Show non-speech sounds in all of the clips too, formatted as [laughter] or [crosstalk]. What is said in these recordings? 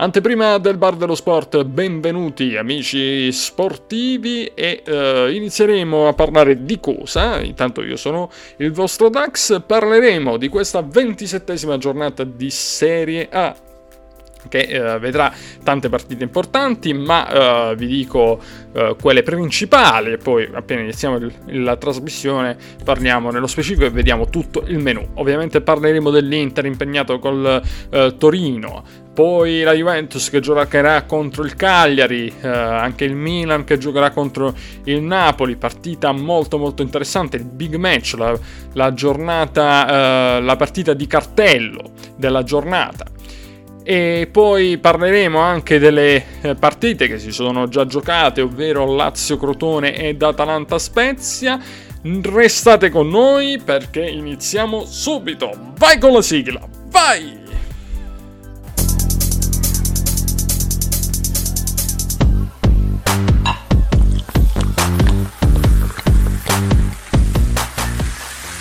Anteprima del bar dello sport, benvenuti amici sportivi e uh, inizieremo a parlare di cosa? Intanto io sono il vostro Dax, parleremo di questa ventisettesima giornata di Serie A che uh, vedrà tante partite importanti, ma uh, vi dico uh, quelle principali e poi appena iniziamo il, la trasmissione parliamo nello specifico e vediamo tutto il menu. Ovviamente parleremo dell'Inter impegnato col Torino, poi la Juventus che giocherà contro il Cagliari, eh, anche il Milan che giocherà contro il Napoli, partita molto molto interessante, il big match, la, la giornata, eh, la partita di cartello della giornata. E poi parleremo anche delle eh, partite che si sono già giocate, ovvero Lazio Crotone ed Atalanta Spezia. Restate con noi perché iniziamo subito. Vai con la sigla, vai!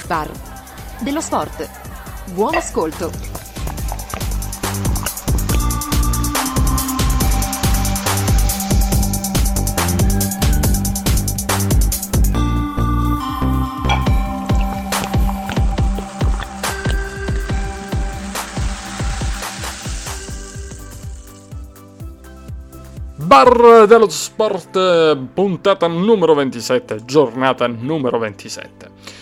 Bar dello sport. Buon ascolto. Bar dello Sport, puntata numero 27, giornata numero 27.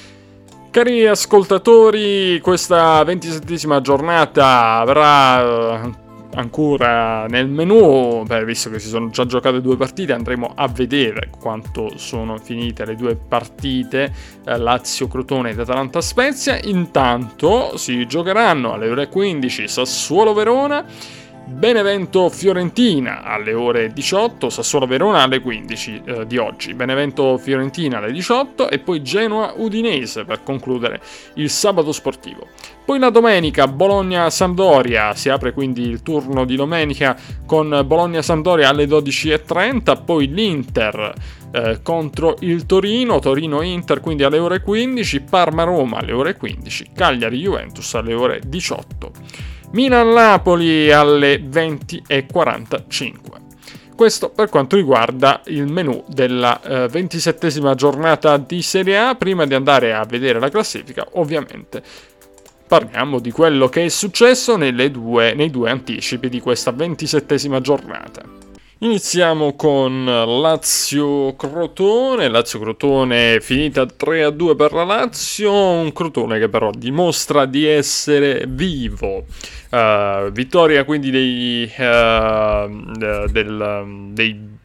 Cari ascoltatori, questa ventisettesima giornata avrà eh, ancora nel menu, beh, visto che si sono già giocate due partite, andremo a vedere quanto sono finite le due partite eh, Lazio-Crotone ed Atalanta-Spezia. Intanto si giocheranno alle ore 15 Sassuolo-Verona Benevento-Fiorentina alle ore 18, Sassuolo-Verona alle 15 eh, di oggi, Benevento-Fiorentina alle 18 e poi Genoa-Udinese per concludere il sabato sportivo. Poi la domenica Bologna-Sampdoria, si apre quindi il turno di domenica con Bologna-Sampdoria alle 12.30, poi l'Inter eh, contro il Torino, Torino-Inter quindi alle ore 15, Parma-Roma alle ore 15, Cagliari-Juventus alle ore 18. Milan-Napoli alle 20.45. Questo per quanto riguarda il menu della eh, 27 giornata di Serie A. Prima di andare a vedere la classifica, ovviamente parliamo di quello che è successo due, nei due anticipi di questa 27 giornata. Iniziamo con Lazio-Crotone, Lazio-Crotone finita 3-2 per la Lazio, un Crotone che però dimostra di essere vivo. Uh, vittoria quindi dei, uh, del, dei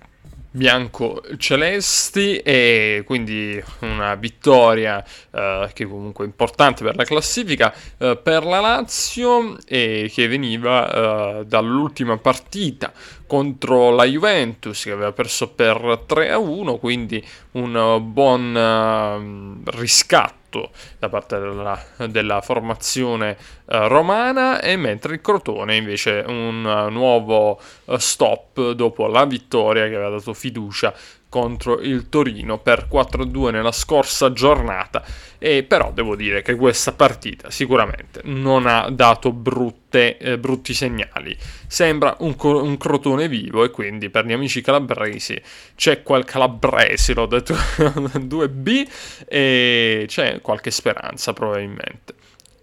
bianco-celesti e quindi una vittoria uh, che comunque è importante per la classifica uh, per la Lazio e che veniva uh, dall'ultima partita contro la Juventus che aveva perso per 3 a 1 quindi un buon riscatto tutto da parte della, della formazione uh, romana e mentre il Crotone invece un uh, nuovo uh, stop dopo la vittoria che aveva dato fiducia contro il Torino per 4-2 nella scorsa giornata. E però devo dire che questa partita sicuramente non ha dato brutte, eh, brutti segnali. Sembra un, un, crotone vivo e quindi per gli amici calabresi c'è quel calabrese l'ho detto [laughs] 2B e c'è qualche speranza probabilmente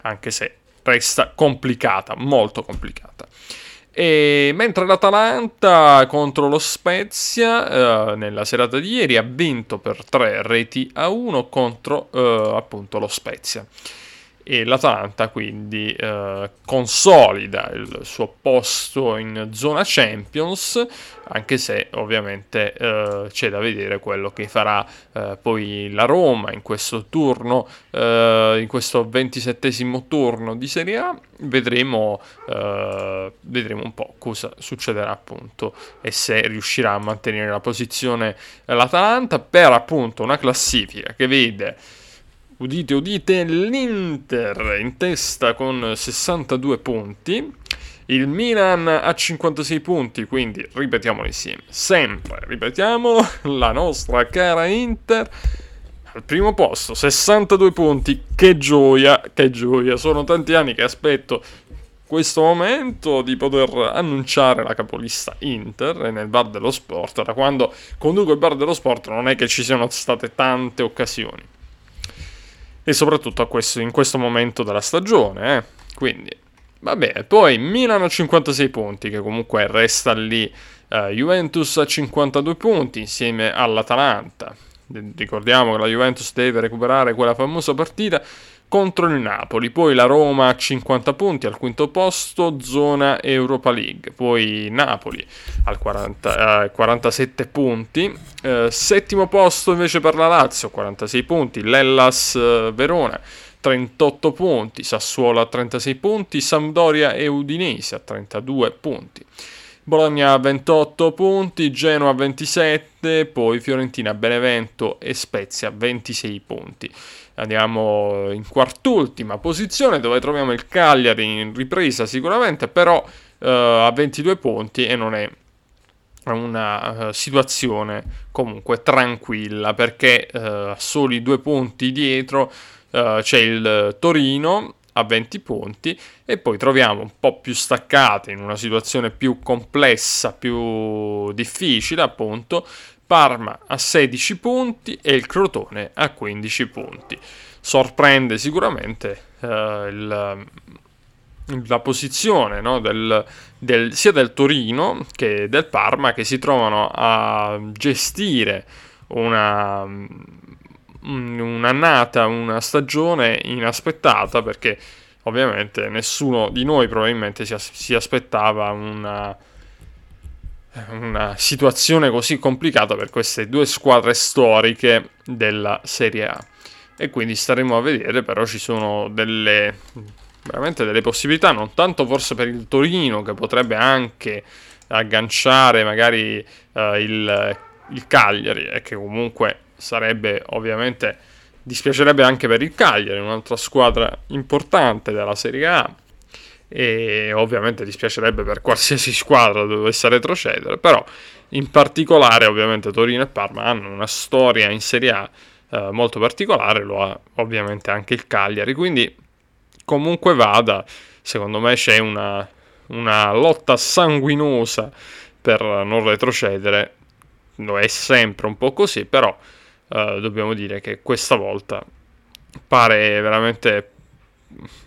anche se resta complicata molto complicata e mentre l'Atalanta contro lo Spezia eh, nella serata di ieri ha vinto per 3 reti a 1 contro eh, appunto lo Spezia e l'Atalanta quindi eh, consolida il suo posto in zona Champions, anche se ovviamente eh, c'è da vedere quello che farà eh, poi la Roma in questo turno, eh, in questo ventisettesimo turno di Serie A. Vedremo, eh, vedremo un po' cosa succederà appunto e se riuscirà a mantenere la posizione l'Atalanta per appunto una classifica che vede udite udite, l'Inter in testa con 62 punti, il Milan a 56 punti, quindi ripetiamolo insieme, sempre, ripetiamo, [laughs] la nostra cara Inter al primo posto, 62 punti, che gioia, che gioia, sono tanti anni che aspetto questo momento di poter annunciare la capolista Inter nel bar dello sport. Da quando conduco il bar dello sport non è che ci siano state tante occasioni. E soprattutto questo, in questo momento della stagione. Eh. Quindi, va bene. Poi Milan a 56 punti, che comunque resta lì. Uh, Juventus a 52 punti insieme all'Atalanta. Ricordiamo che la Juventus deve recuperare quella famosa partita contro il Napoli, poi la Roma a 50 punti al quinto posto, zona Europa League, poi Napoli al 40, eh, 47 punti, eh, settimo posto invece per la Lazio, 46 punti, l'Ellas eh, Verona 38 punti, Sassuolo a 36 punti, Sampdoria e Udinese a 32 punti. Bologna a 28 punti, Genoa a 27, poi Fiorentina, Benevento e Spezia a 26 punti. Andiamo in quart'ultima posizione dove troviamo il Cagliari in ripresa sicuramente, però uh, a 22 punti e non è una uh, situazione comunque tranquilla perché uh, soli due punti dietro c'è il Torino a 20 punti e poi troviamo un po' più staccate in una situazione più complessa, più difficile appunto Parma a 16 punti e il Crotone a 15 punti. Sorprende sicuramente eh, il, la posizione no, del, del, sia del Torino che del Parma che si trovano a gestire una, un'annata, una stagione inaspettata perché ovviamente nessuno di noi probabilmente si, si aspettava una una situazione così complicata per queste due squadre storiche della Serie A. E quindi staremo a vedere, però ci sono delle veramente delle possibilità, non tanto forse per il Torino che potrebbe anche agganciare magari uh, il, il Cagliari e che comunque sarebbe ovviamente dispiacerebbe anche per il Cagliari, un'altra squadra importante della Serie A e ovviamente dispiacerebbe per qualsiasi squadra dovesse retrocedere, però in particolare ovviamente Torino e Parma hanno una storia in Serie A eh, molto particolare, lo ha ovviamente anche il Cagliari, quindi comunque vada, secondo me c'è una, una lotta sanguinosa per non retrocedere, lo è sempre un po' così, però eh, dobbiamo dire che questa volta pare veramente...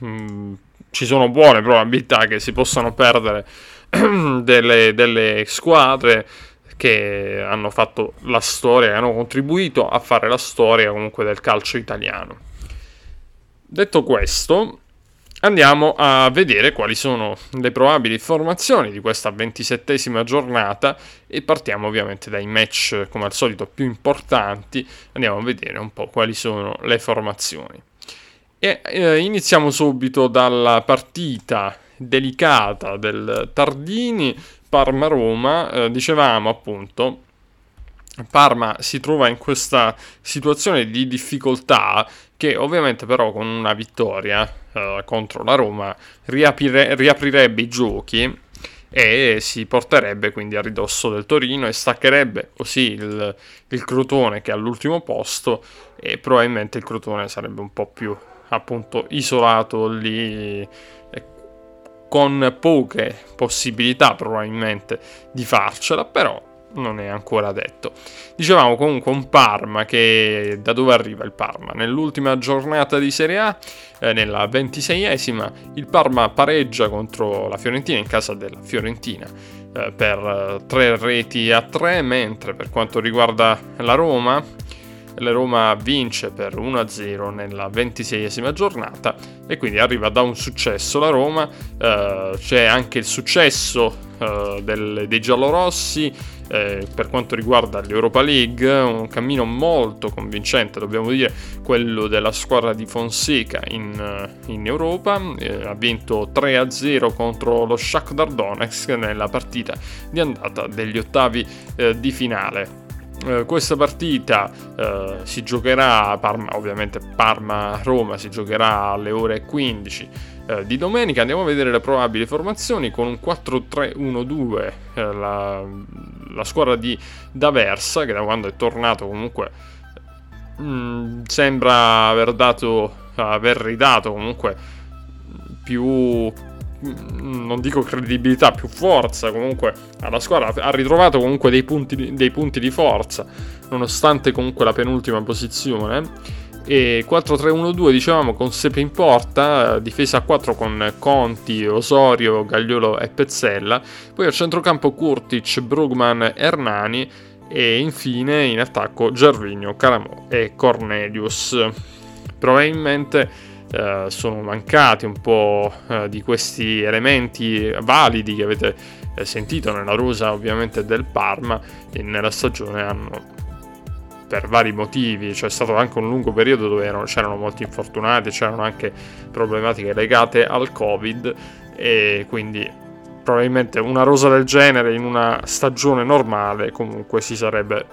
Mm, ci sono buone probabilità che si possano perdere [clears throat] delle, delle squadre che hanno fatto la storia, hanno contribuito a fare la storia comunque del calcio italiano. Detto questo, andiamo a vedere quali sono le probabili formazioni di questa ventisettesima giornata e partiamo ovviamente dai match come al solito più importanti, andiamo a vedere un po' quali sono le formazioni. E eh, iniziamo subito dalla partita delicata del Tardini Parma-Roma. Eh, dicevamo appunto, Parma si trova in questa situazione di difficoltà che ovviamente però con una vittoria eh, contro la Roma riapire, riaprirebbe i giochi e si porterebbe quindi a ridosso del Torino e staccherebbe così il, il Crotone che è all'ultimo posto e probabilmente il Crotone sarebbe un po' più appunto isolato lì con poche possibilità probabilmente di farcela, però non è ancora detto. Dicevamo comunque un Parma che da dove arriva il Parma? Nell'ultima giornata di Serie A, eh, nella ventiseiesima, il Parma pareggia contro la Fiorentina in casa della Fiorentina eh, per eh, tre reti a tre, mentre per quanto riguarda la Roma la Roma vince per 1-0 nella 26esima giornata e quindi arriva da un successo la Roma, eh, c'è anche il successo eh, del, dei giallorossi eh, per quanto riguarda l'Europa League, un cammino molto convincente, dobbiamo dire, quello della squadra di Fonseca in, eh, in Europa, eh, ha vinto 3-0 contro lo Shakhtar Donetsk nella partita di andata degli ottavi eh, di finale. Eh, questa partita eh, si giocherà, Parma, ovviamente Parma-Roma si giocherà alle ore 15 eh, di domenica. Andiamo a vedere le probabili formazioni con un 4-3-1-2. Eh, la, la, squadra di D'Aversa, che da quando è tornato comunque mh, mm, sembra aver dato, aver ridato comunque più non dico credibilità, più forza comunque alla squadra, ha ritrovato comunque dei punti, dei punti di forza, nonostante comunque la penultima posizione. E 4-3-1-2 dicevamo con Sepe in porta, difesa a 4 con Conti, Osorio, Gagliolo e Pezzella, poi al centrocampo Kurtic, Brugman, Hernani e infine in attacco Gervinho, Caramò e Cornelius. Probabilmente eh, sono mancati un po' eh, di questi elementi validi che avete eh, sentito nella rosa ovviamente del Parma e nella stagione hanno per vari motivi, c'è stato anche un lungo periodo dove erano, c'erano molti infortunati, c'erano anche problematiche legate al Covid e quindi probabilmente una rosa del genere in una stagione normale comunque si sarebbe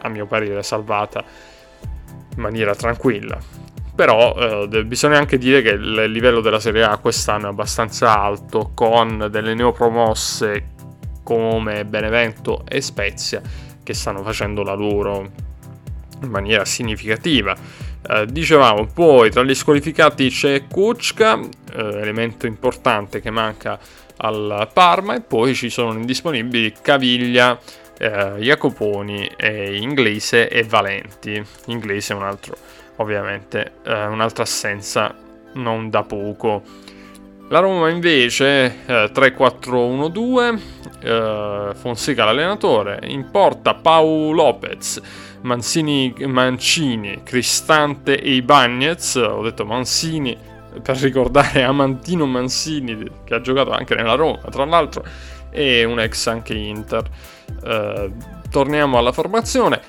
a mio parere salvata in maniera tranquilla. Però eh, bisogna anche dire che il livello della Serie A quest'anno è abbastanza alto, con delle neopromosse come Benevento e Spezia che stanno facendo la loro in maniera significativa. Eh, dicevamo poi tra gli squalificati c'è Kuczka, eh, elemento importante che manca al Parma, e poi ci sono indisponibili Caviglia, eh, Jacoponi, Inglese e Valenti. Inglese è un altro ovviamente eh, un'altra assenza non da poco. La Roma invece eh, 3-4-1-2, eh, Fonseca l'allenatore, in porta Pau Lopez, Mancini, Mancini, Cristante e Ibagnez, ho detto Mancini per ricordare Amantino Mancini che ha giocato anche nella Roma tra l'altro e un ex anche Inter. Eh, torniamo alla formazione,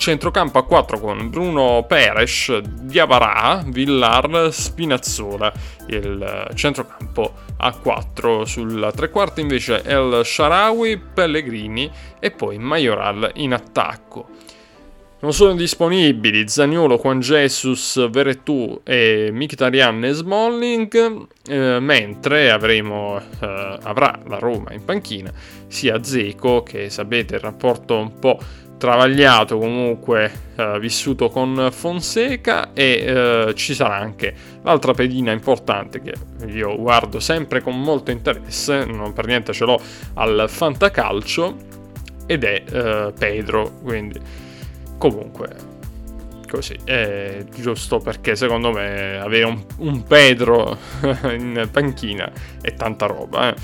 Centrocampo a 4 con Bruno Peres, Diavarà, Villar, Spinazzola. Il centrocampo a 4 sul tre quarti invece El Sharawi, Pellegrini e poi Majoral in attacco. Non sono disponibili Zaniolo, Juan Jesus, Veretù e Mkhitaryan e Smalling, eh, mentre avremo, eh, avrà la Roma in panchina sia Zeco, che sapete il rapporto un po' travagliato comunque eh, vissuto con Fonseca e eh, ci sarà anche l'altra pedina importante che io guardo sempre con molto interesse, non per niente ce l'ho al Fantacalcio ed è eh, Pedro, quindi comunque così è giusto perché secondo me avere un, un Pedro [laughs] in panchina è tanta roba, eh.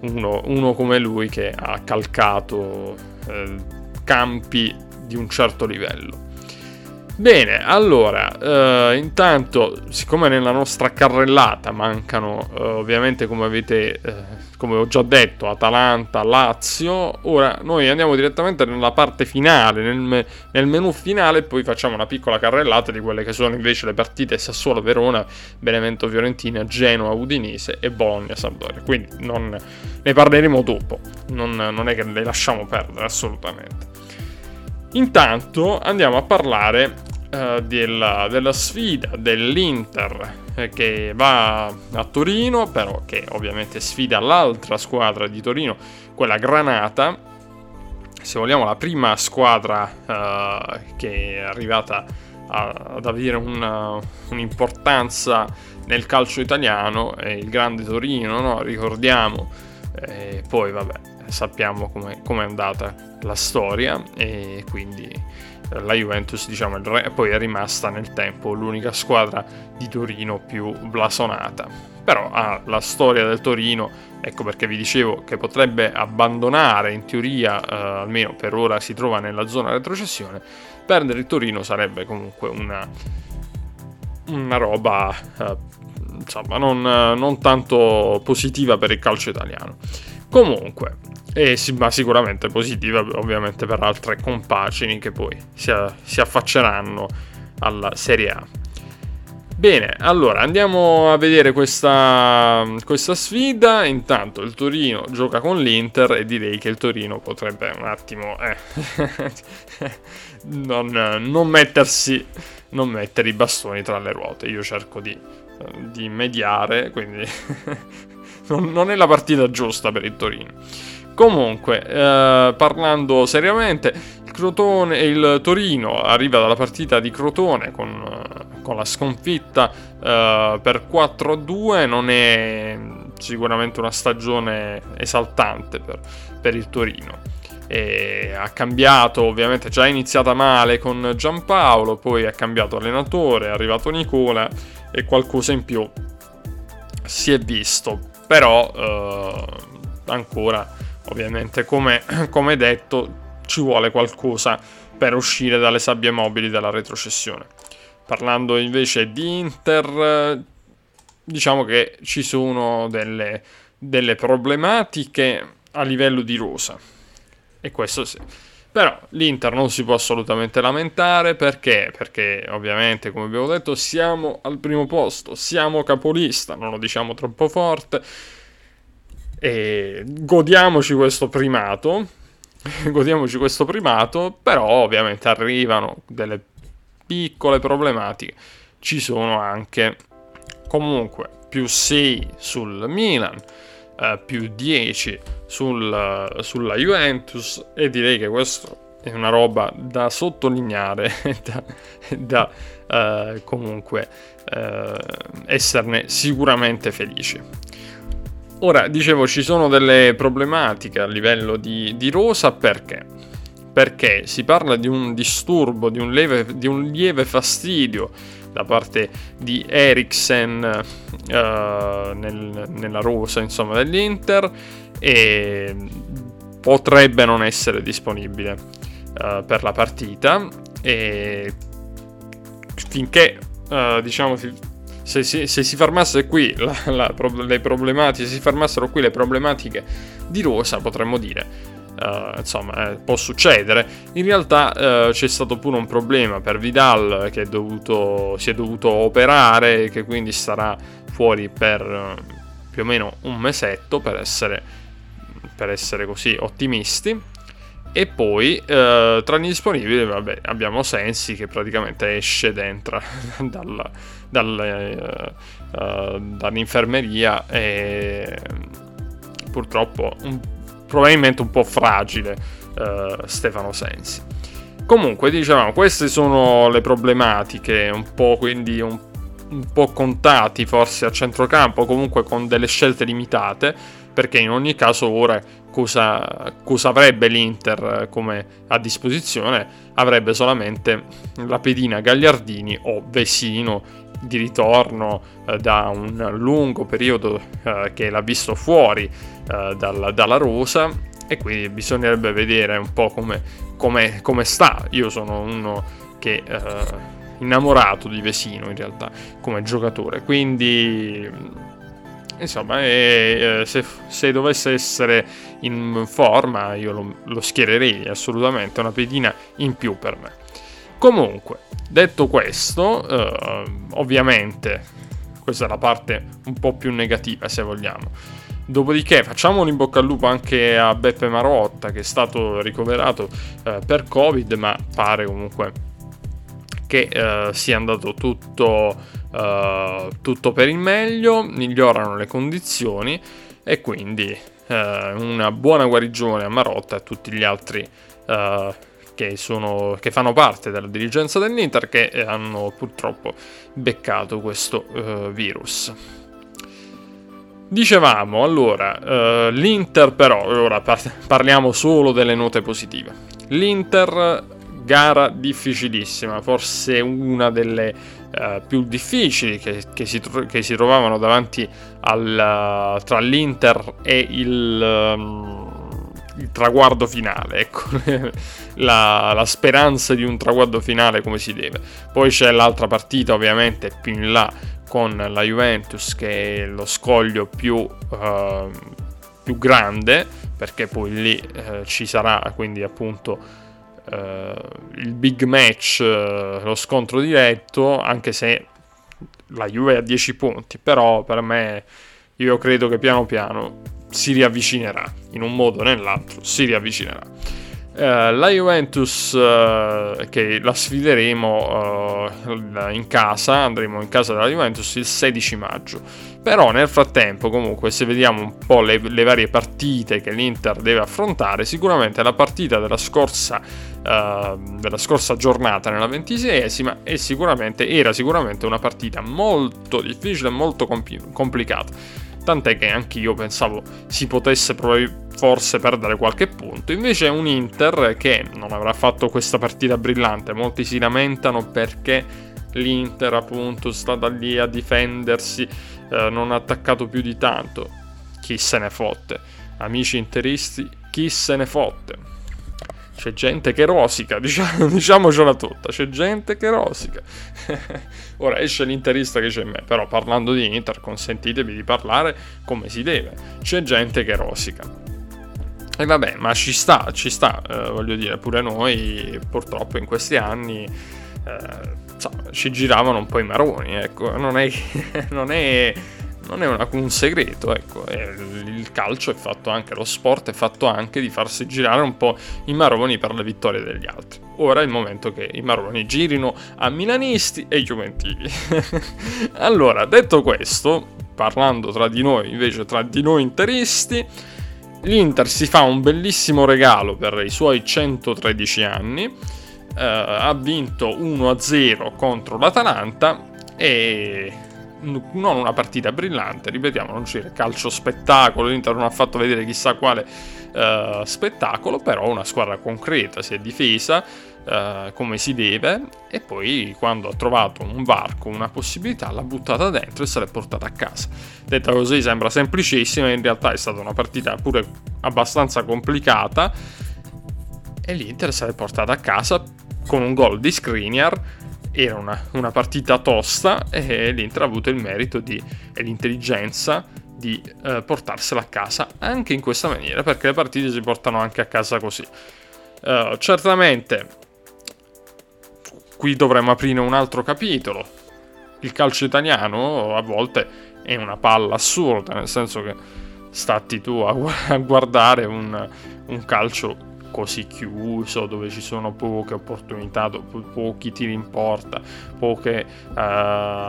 uno, uno, come lui che ha calcato eh, campi di un certo livello. Bene, allora, eh, intanto, siccome nella nostra carrellata mancano, eh, ovviamente come avete, eh, come ho già detto, Atalanta, Lazio, ora noi andiamo direttamente nella parte finale, nel, me- nel menu finale, poi facciamo una piccola carrellata di quelle che sono invece le partite Sassuolo, Verona, Benevento, Fiorentina, Genoa, Udinese e Bologna, Sampdoria. Quindi non, ne parleremo dopo, non, non è che le lasciamo perdere assolutamente. Intanto andiamo a parlare uh, della, della, sfida dell'Inter eh, che va a Torino, però che ovviamente sfida l'altra squadra di Torino, quella Granata. Se vogliamo la prima squadra uh, che è arrivata a, ad avere una, un'importanza nel calcio italiano è il grande Torino, no? ricordiamo. E poi vabbè, sappiamo come è andata la storia e quindi eh, la Juventus diciamo poi è rimasta nel tempo l'unica squadra di Torino più blasonata. Però ah, la storia del Torino ecco perché vi dicevo che potrebbe abbandonare in teoria eh, almeno per ora si trova nella zona retrocessione perdere il Torino sarebbe comunque una, una roba eh, insomma non, non tanto positiva per il calcio italiano. Comunque e sì, ma sicuramente positiva ovviamente per altre compagini che poi si, si affacceranno alla Serie A. Bene, allora andiamo a vedere questa, questa, sfida. Intanto il Torino gioca con l'Inter e direi che il Torino potrebbe un attimo eh, [laughs] non, non, mettersi, non mettere i bastoni tra le ruote. Io cerco di, di mediare, quindi [laughs] non, non è la partita giusta per il Torino. Comunque, eh, parlando seriamente, il, Crotone, il Torino arriva dalla partita di Crotone con, con la sconfitta eh, per 4-2, non è sicuramente una stagione esaltante per, per il Torino. E ha cambiato, ovviamente già iniziata male con Giampaolo, poi ha cambiato allenatore, è arrivato Nicola e qualcosa in più si è visto. Però eh, ancora, ovviamente, come, [clears throat] come detto, ci vuole qualcosa per uscire dalle sabbie mobili della retrocessione. Parlando invece di Inter, diciamo che ci sono delle, delle problematiche a livello di rosa. E questo sì. Però l'Inter non si può assolutamente lamentare perché? Perché ovviamente, come abbiamo detto, siamo al primo posto, siamo capolista, non lo diciamo troppo forte. E godiamoci questo primato. [laughs] godiamoci questo primato, però ovviamente arrivano delle piccole problematiche. Ci sono anche comunque più 6 sul Milan, eh, più 10 sul, sulla Juventus e direi che questo è una roba da sottolineare, [laughs] da, da eh, comunque eh, esserne sicuramente felici. Ora, dicevo, ci sono delle problematiche a livello di, di rosa perché? Perché si parla di un disturbo, di un, leve, di un lieve fastidio da parte di Eriksen uh, nel, nella rosa insomma, dell'Inter e potrebbe non essere disponibile uh, per la partita e finché uh, diciamo se, se, se, si fermasse qui la, la, le problematiche se si fermassero qui le problematiche di Rosa potremmo dire Uh, insomma, eh, può succedere. In realtà uh, c'è stato pure un problema per Vidal che è dovuto, si è dovuto operare e che quindi starà fuori per uh, più o meno un mesetto per essere, per essere così ottimisti. E poi tra gli disponibili vabbè, abbiamo Sensi che praticamente esce ed entra [laughs] dalla, dal, dall'infermeria e purtroppo un probabilmente un po' fragile uh, Stefano Sensi. Comunque, dicevamo, queste sono le problematiche, un po' quindi un, un po' contati forse a centrocampo, comunque con delle scelte limitate, perché in ogni caso ora cosa, cosa avrebbe l'Inter come a disposizione? Avrebbe solamente la pedina Gagliardini o Vesino di ritorno eh, da un lungo periodo eh, che l'ha visto fuori eh, dalla, dalla, rosa e quindi bisognerebbe vedere un po' come, come, come sta. Io sono uno che eh, innamorato di Vesino in realtà come giocatore, quindi insomma e, eh, se, se, dovesse essere in forma io lo, lo schiererei assolutamente, una pedina in più per me. Comunque, detto questo, eh, ovviamente, questa è la parte un po' più negativa se vogliamo. Dopodiché facciamo un in bocca al lupo anche a Beppe Marotta che è stato ricoverato eh, per Covid, ma pare comunque che eh, sia andato tutto, eh, tutto, per il meglio, migliorano le condizioni e quindi eh, una buona guarigione a Marotta e a tutti gli altri eh, che, sono, che fanno parte della dirigenza dell'Inter che hanno purtroppo beccato questo uh, virus. Dicevamo allora, uh, l'Inter però, ora par- parliamo solo delle note positive. L'Inter, gara difficilissima, forse una delle uh, più difficili che, che, si che, si trovavano davanti al, tra l'Inter e il... Um, il traguardo finale, ecco, [laughs] la, la, speranza di un traguardo finale come si deve. Poi c'è l'altra partita ovviamente più in là con la Juventus che è lo scoglio più, uh, più grande perché poi lì uh, ci sarà quindi appunto il big match, lo scontro diretto, anche se la Juve ha 10 punti, però per me io credo che piano piano si riavvicinerà, in un modo o nell'altro si riavvicinerà. Uh, la Juventus uh, che la sfideremo uh, in casa, andremo in casa della Juventus il 16 maggio. Però nel frattempo, comunque, se vediamo un po' le, le varie partite che l'Inter deve affrontare, sicuramente la partita della scorsa, della scorsa giornata, nella ventiseiesima, sicuramente, era sicuramente una partita molto difficile, molto compl- complicata tant'è che anche io pensavo si potesse forse perdere qualche punto. Invece un Inter che non avrà fatto questa partita brillante, molti si lamentano perché l'Inter appunto è stata lì a difendersi, eh, non ha attaccato più di tanto. Chi se ne fotte? Amici interisti, chi se ne fotte? C'è gente che rosica, [laughs] diciamo, diciamocela tutta, c'è gente che rosica. [laughs] Ora esce l'interista che c'è in me, però parlando di Inter consentitevi di parlare come si deve. C'è gente che rosica. E vabbè, ma ci sta, ci sta, eh, voglio dire, pure noi purtroppo in questi anni eh, insomma, ci giravano un po' i maroni, ecco, non è, [laughs] non è non è una, un segreto, ecco, il calcio è fatto anche, lo sport è fatto anche di farsi girare un po' i maroni per le vittorie degli altri. Ora è il momento che i maroni girino a milanisti e juventini. [laughs] allora, detto questo, parlando tra di noi, invece tra di noi interisti, l'Inter si fa un bellissimo regalo per i suoi 113 anni, ha vinto 1-0 contro l'Atalanta e non una partita brillante, ripetiamo, non c'era calcio spettacolo, l'Inter non ha fatto vedere chissà quale uh, spettacolo, però una squadra concreta, si è difesa uh, come si deve e poi quando ha trovato un varco, una possibilità, l'ha buttata dentro e se l'è portata a casa. Detta così sembra semplicissima, in realtà è stata una partita pure abbastanza complicata e l'Inter se l'è portata a casa con un gol di Skriniar era una, una partita tosta e l'Inter ha avuto il merito di, e l'intelligenza di eh, portarsela a casa anche in questa maniera, perché le partite si portano anche a casa così. Uh, certamente qui dovremmo aprire un altro capitolo. Il calcio italiano a volte è una palla assurda, nel senso che stati tu a, guardare un, un calcio così chiuso, dove ci sono poche opportunità, po- pochi tiri in porta, poche uh,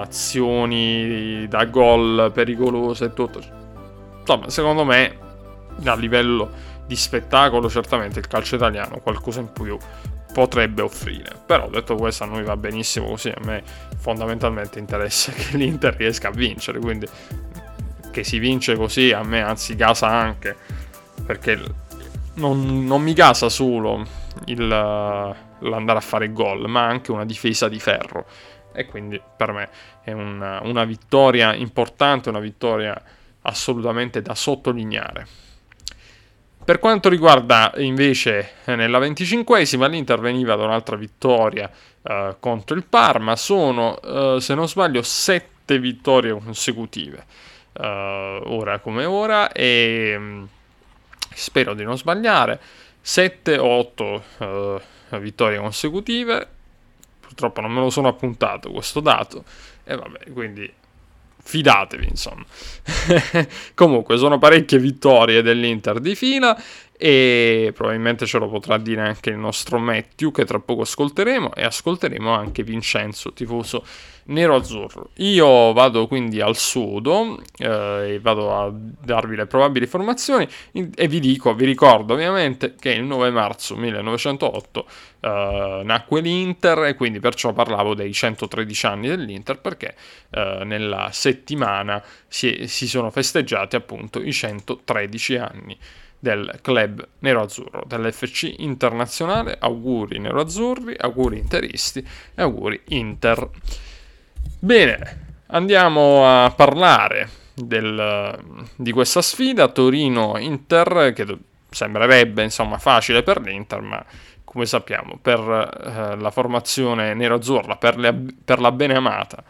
azioni da gol pericolose e tutto. Insomma, secondo me, a livello di spettacolo, certamente il calcio italiano qualcosa in più potrebbe offrire. Però detto questo, a noi va benissimo così. A me fondamentalmente interessa [laughs] che l'Inter riesca a vincere. Quindi che si vince così, a me anzi casa anche. Perché non, non mi gasa solo il, l'andare a fare gol, ma anche una difesa di ferro. E quindi per me è una, una vittoria importante, una vittoria assolutamente da sottolineare. Per quanto riguarda invece eh, nella 25esima, l'Inter veniva da un'altra vittoria eh, contro il Parma. Sono, eh, se non sbaglio, sette vittorie consecutive, eh, ora come ora, e mm, spero di non sbagliare, 7 o 8 uh, vittorie consecutive, purtroppo non me lo sono appuntato questo dato, e vabbè, quindi fidatevi insomma. [laughs] Comunque sono parecchie vittorie dell'Inter di fila e probabilmente ce lo potrà dire anche il nostro Matthew che tra poco ascolteremo e ascolteremo anche Vincenzo, tifoso nero-azzurro. Io vado quindi al sudo eh, e vado a darvi le probabili formazioni e vi dico, vi ricordo ovviamente che il 9 marzo 1908 eh, nacque l'Inter e quindi perciò parlavo dei 113 anni dell'Inter perché eh, nella settimana si, si sono festeggiati appunto i 113 anni del club nero-azzurro, dell'FC internazionale. Auguri nero-azzurri, auguri interisti e auguri Inter. Bene, andiamo a parlare del, di questa sfida Torino-Inter che sembrerebbe insomma facile per l'Inter, ma come sappiamo per eh, la formazione nero-azzurra, per, per la beneamata,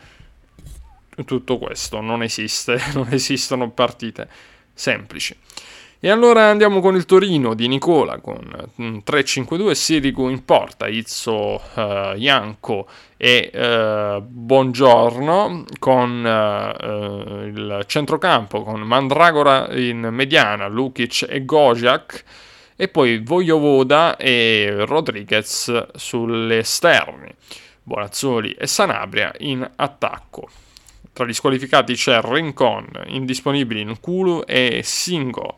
tutto questo non esiste, [laughs] non esistono partite semplici. E allora andiamo con il Torino di Nicola con 3-5-2, Sirigu in porta, Izzo, uh, Ianco e uh, Buongiorno con uh, il centrocampo con Mandragora in mediana, Lukic e Gojak e poi Vojovoda e Rodriguez sulle esterni, Bonazzoli e Sanabria in attacco. Tra gli squalificati c'è Rincon, indisponibili in Kulu e Singo.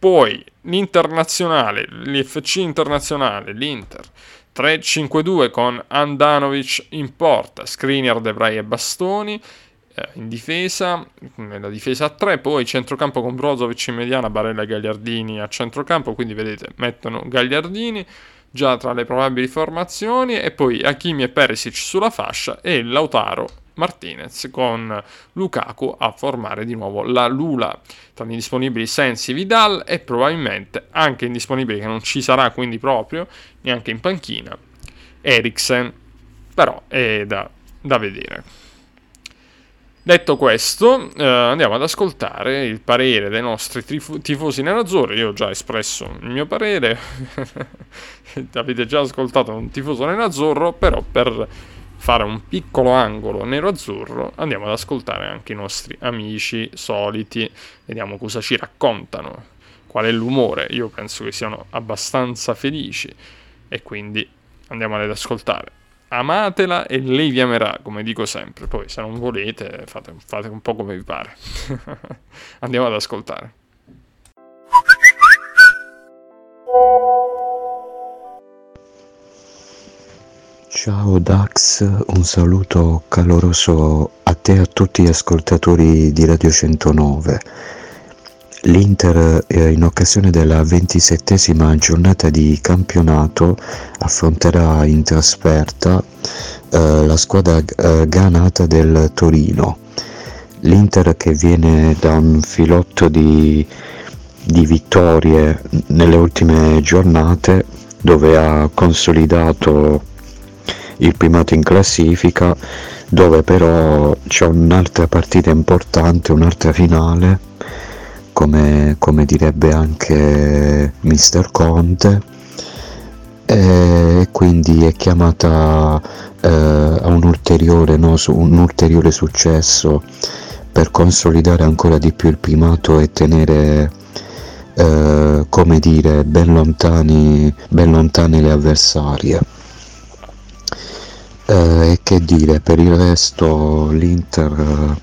Poi l'internazionale, l'FC internazionale, l'Inter 3-5-2 con Andanovic in porta, Skriniar, De Vrij e Bastoni eh, in difesa, nella difesa a 3, poi centrocampo con Brozovic in mediana, Barella e Gagliardini a centrocampo, quindi vedete mettono Gagliardini già tra le probabili formazioni e poi Hakimi e Perisic sulla fascia e Lautaro Martinez con Lukaku a formare di nuovo la Lula. Tra gli disponibili Sensi Vidal e probabilmente anche indisponibile che non ci sarà quindi proprio neanche in panchina Eriksen, però è da, da vedere. Detto questo, eh, andiamo ad ascoltare il parere dei nostri tif- tifosi nerazzurri. Io ho già espresso il mio parere, [laughs] avete già ascoltato un tifoso nerazzurro, però per fare un piccolo angolo nero-azzurro andiamo ad ascoltare anche i nostri amici soliti, vediamo cosa ci raccontano, qual è l'umore. Io penso che siano abbastanza felici e quindi andiamo ad ascoltare amatela e lei vi amerà, come dico sempre. Poi se non volete fate, fate un po' come vi pare. [laughs] Andiamo ad ascoltare. Ciao Dax, un saluto caloroso a te e a tutti gli ascoltatori di Radio 109. L'Inter in occasione della ventisettesima giornata di campionato affronterà in trasferta eh, la squadra eh, granata del Torino. L'Inter che viene da un filotto di, di vittorie nelle ultime giornate dove ha consolidato il primato in classifica dove però c'è un'altra partita importante, un'altra finale come, come direbbe anche Mr. Conte e quindi è chiamata eh, a un ulteriore, no, un ulteriore successo per consolidare ancora di più il primato e tenere eh, come dire ben lontani ben lontane le avversarie e che dire per il resto l'Inter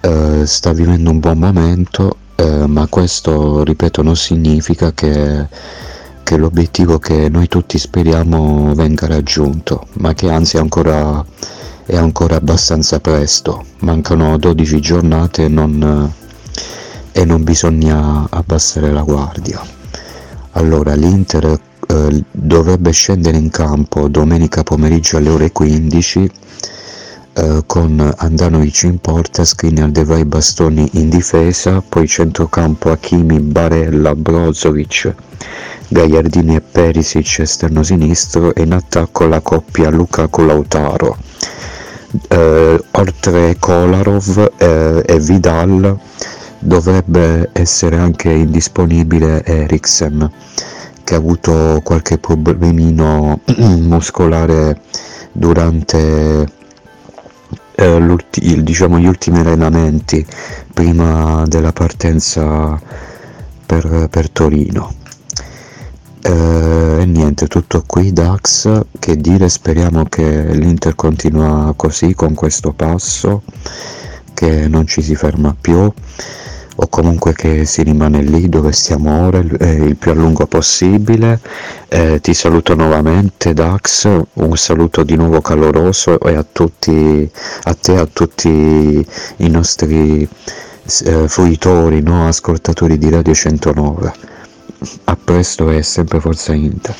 eh, sta vivendo un buon momento eh, ma questo, ripeto, non significa che, che, l'obiettivo che noi tutti speriamo venga raggiunto, ma che anzi è ancora, è ancora abbastanza presto. Mancano 12 giornate e non, e non bisogna abbassare la guardia. Allora, l'Inter eh, dovrebbe scendere in campo domenica pomeriggio alle ore 15 eh, con Andanovic in porta, Skriniar, De Vrij, Bastoni in difesa, poi centrocampo Hakimi, Barella, Brozovic, Gagliardini e Perisic esterno sinistro e in attacco la coppia Lukaku-Lautaro. Eh, oltre Kolarov eh, e Vidal dovrebbe essere anche indisponibile Eriksen che ha avuto qualche problemino [clears throat] muscolare durante eh, diciamo, gli ultimi allenamenti prima della partenza per, per Torino. Eh, e niente, tutto qui Dax, che dire, speriamo che l'Inter continua così con questo passo, che non ci si ferma più o comunque che si rimane lì dove stiamo ora il, eh, il più a lungo possibile. Eh, ti saluto nuovamente Dax, un saluto di nuovo caloroso e a, tutti, a te a tutti i nostri eh, fruitori, no? ascoltatori di Radio 109. A presto e sempre Forza Inter.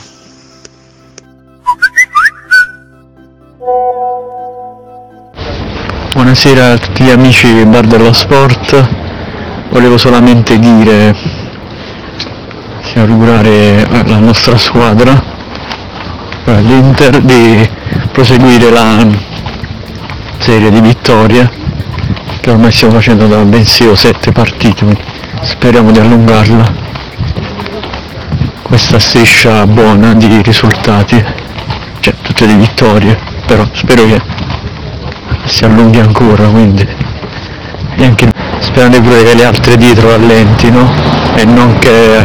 Buonasera a tutti gli amici di Bar dello Sport volevo solamente dire augurare alla nostra squadra l'Inter di proseguire la serie di vittorie che ormai stiamo facendo da ben 6 o 7 partite speriamo di allungarla. Questa striscia buona di risultati cioè tutte le vittorie però spero che si allunghi ancora quindi e anche sperando pure che le altre dietro rallentino e non che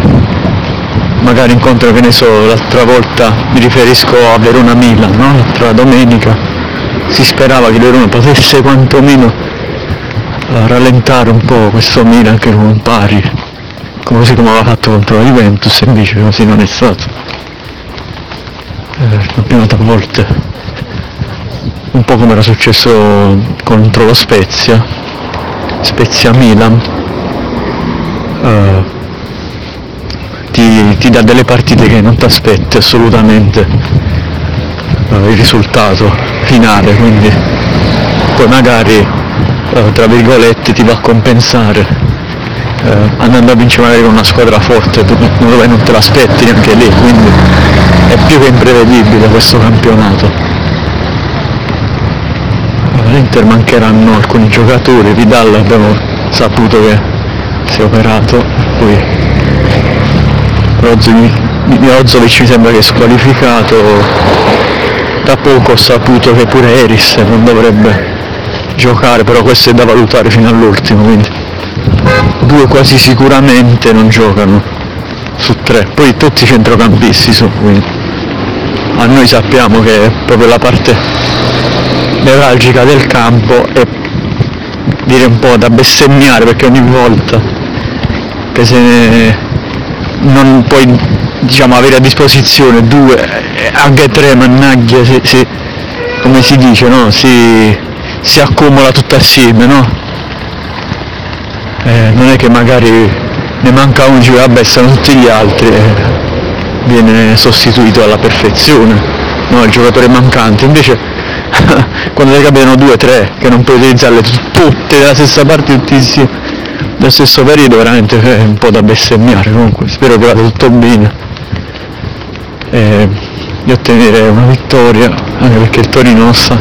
magari incontro che ne so l'altra volta mi riferisco a Verona Milan no? l'altra domenica. Si sperava che Verona potesse quantomeno uh, rallentare un po' questo Milan che non pari così come aveva fatto contro la Juventus invece così non è stato. Eh, campionato a volte. Un po' come era successo contro lo Spezia, Spezia Milan, uh, ti, ti, dà delle partite che non ti aspetti assolutamente uh, il risultato finale, quindi poi magari uh, tra virgolette ti va a compensare andando a vincere magari con una squadra forte dove non te l'aspetti neanche lì, quindi è più che imprevedibile questo campionato all'Inter mancheranno alcuni giocatori, Vidal abbiamo saputo che si è operato, poi Brozovic mi sembra che è squalificato, da poco ho saputo che pure Eris non dovrebbe giocare, però questo è da valutare fino all'ultimo, quindi due quasi sicuramente non giocano su tre, poi tutti i centrocampisti sono, quindi a noi sappiamo che è proprio la parte nevralgica del campo e dire un po' da bestemmiare perché ogni volta che se non puoi diciamo, avere a disposizione due, anche tre mannaggia, si, si, come si dice, no? si, si accumula tutto assieme, no? eh, non è che magari ne manca uno dice vabbè sono tutti gli altri e viene sostituito alla perfezione, no? il giocatore mancante, invece [laughs] quando ne capitano due o tre che non puoi utilizzarle tutte della stessa parte tutti insieme. Nello stesso periodo veramente è un po' da bestemmiare comunque spero che vada tutto bene. E di ottenere una vittoria anche perché il Torino sta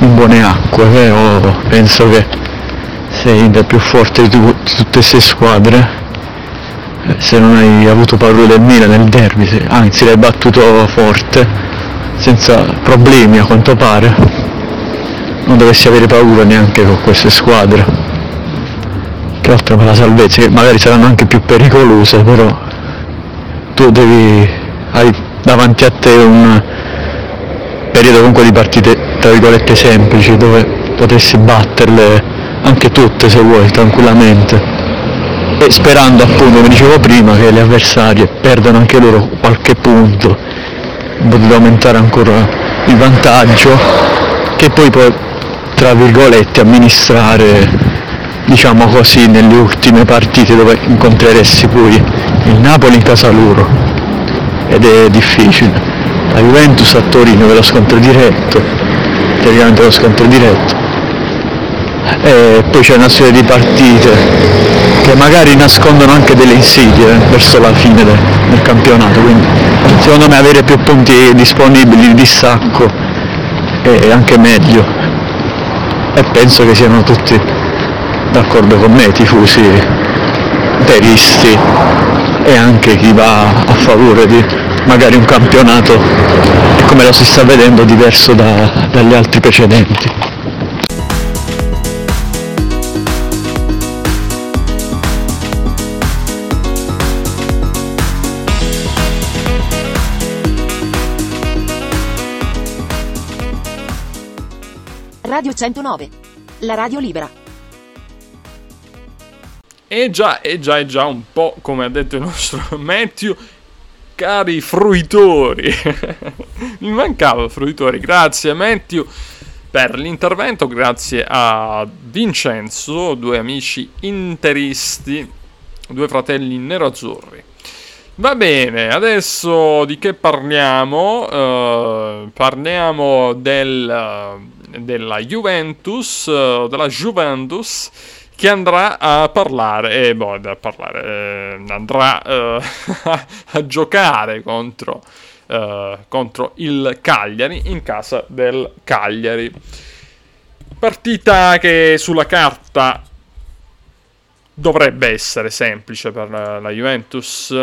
in buone acque però penso che sei il più forte di, tu, di tutte queste squadre. Eh, se non hai avuto paura del Milan nel derby anzi l'hai battuto forte senza problemi a quanto pare. Non dovessi avere paura neanche con queste squadre. Che altro per la salvezza che magari saranno anche più pericolose però tu devi hai davanti a te un periodo comunque di partite tra virgolette semplici dove potresti batterle anche tutte se vuoi tranquillamente. E sperando appunto come dicevo prima che le avversarie perdano anche loro qualche punto potete aumentare ancora il vantaggio che poi può tra virgolette amministrare diciamo così nelle ultime partite dove incontreresti poi il Napoli in casa loro. Ed è difficile. La Juventus a Torino ve lo scontro diretto teoricamente lo scontro diretto e poi c'è una serie di partite che magari nascondono anche delle insidie verso la fine del, del, campionato, quindi secondo me avere più punti disponibili di distacco è anche meglio e penso che siano tutti d'accordo con me, tifosi interisti e anche chi va a favore di magari un campionato come lo si sta vedendo diverso da, dagli altri precedenti. Radio 109. La radio libera. E già, e già, e già, un po' come ha detto il nostro [laughs] Matthew, cari fruitori. [laughs] Mi mancava fruitori, grazie Matthew per l'intervento, grazie a Vincenzo, due amici interisti, due fratelli nerazzurri. Va bene, adesso di che parliamo? Uh, parliamo del della Juventus, uh, della Juventus, che andrà a parlare, eh, boh, a parlare, eh, andrà eh, [laughs] a giocare contro, eh, contro il Cagliari in casa del Cagliari. Partita che sulla carta dovrebbe essere semplice per la Juventus,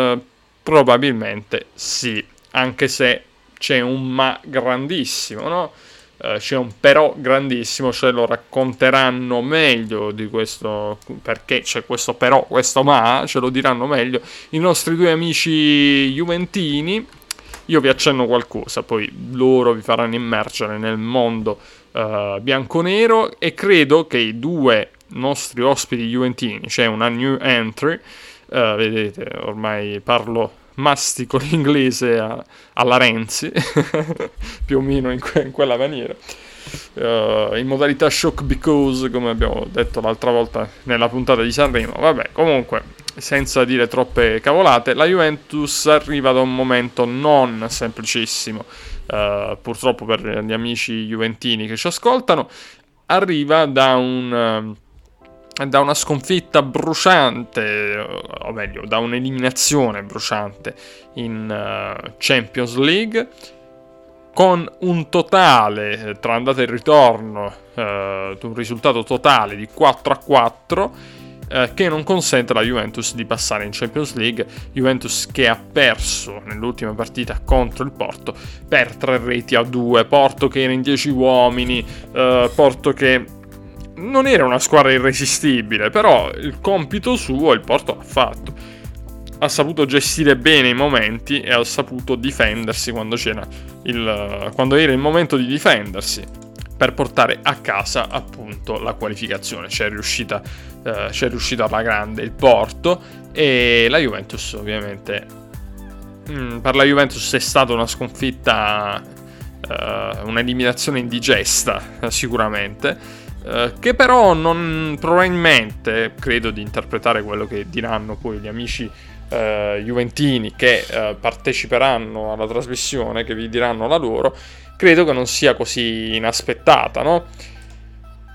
probabilmente sì, anche se c'è un ma grandissimo, no? Uh, c'è un però grandissimo, ce lo racconteranno meglio di questo, perché c'è questo però, questo ma, ce lo diranno meglio i nostri due amici juventini. Io vi accenno qualcosa, poi loro vi faranno immergere nel mondo uh, bianco-nero e credo che i due nostri ospiti juventini, c'è cioè una new entry, uh, vedete, ormai parlo mastico [laughs] l'inglese a, alla Renzi, [laughs] più o meno in, que- in quella maniera. uh, in modalità shock because, come abbiamo detto l'altra volta nella puntata di Sanremo. Vabbè, comunque, senza dire troppe cavolate, la Juventus arriva da un momento non semplicissimo, uh, purtroppo per gli amici juventini che ci ascoltano, arriva da un... Uh, da una sconfitta bruciante, o meglio, da un'eliminazione bruciante in uh, Champions League, con un totale eh, tra andata e ritorno, uh, un risultato totale di 4 a 4. Uh, che non consente alla Juventus di passare in Champions League. Juventus che ha perso nell'ultima partita contro il Porto per 3 reti a 2. Porto che era in 10 uomini, Porto che non era una squadra irresistibile, però il compito suo il Porto l'ha fatto. Ha saputo gestire bene i momenti e ha saputo difendersi quando, il, quando era il momento di difendersi per portare a casa appunto la qualificazione. C'è riuscita, eh, c'è riuscita alla grande il Porto e la Juventus ovviamente. Mm, per la Juventus è stata una sconfitta, eh, un'eliminazione indigesta sicuramente eh, che però non probabilmente credo di interpretare quello che diranno poi gli amici uh, juventini che uh, parteciperanno alla trasmissione, che vi diranno la loro, credo che non sia così inaspettata, no?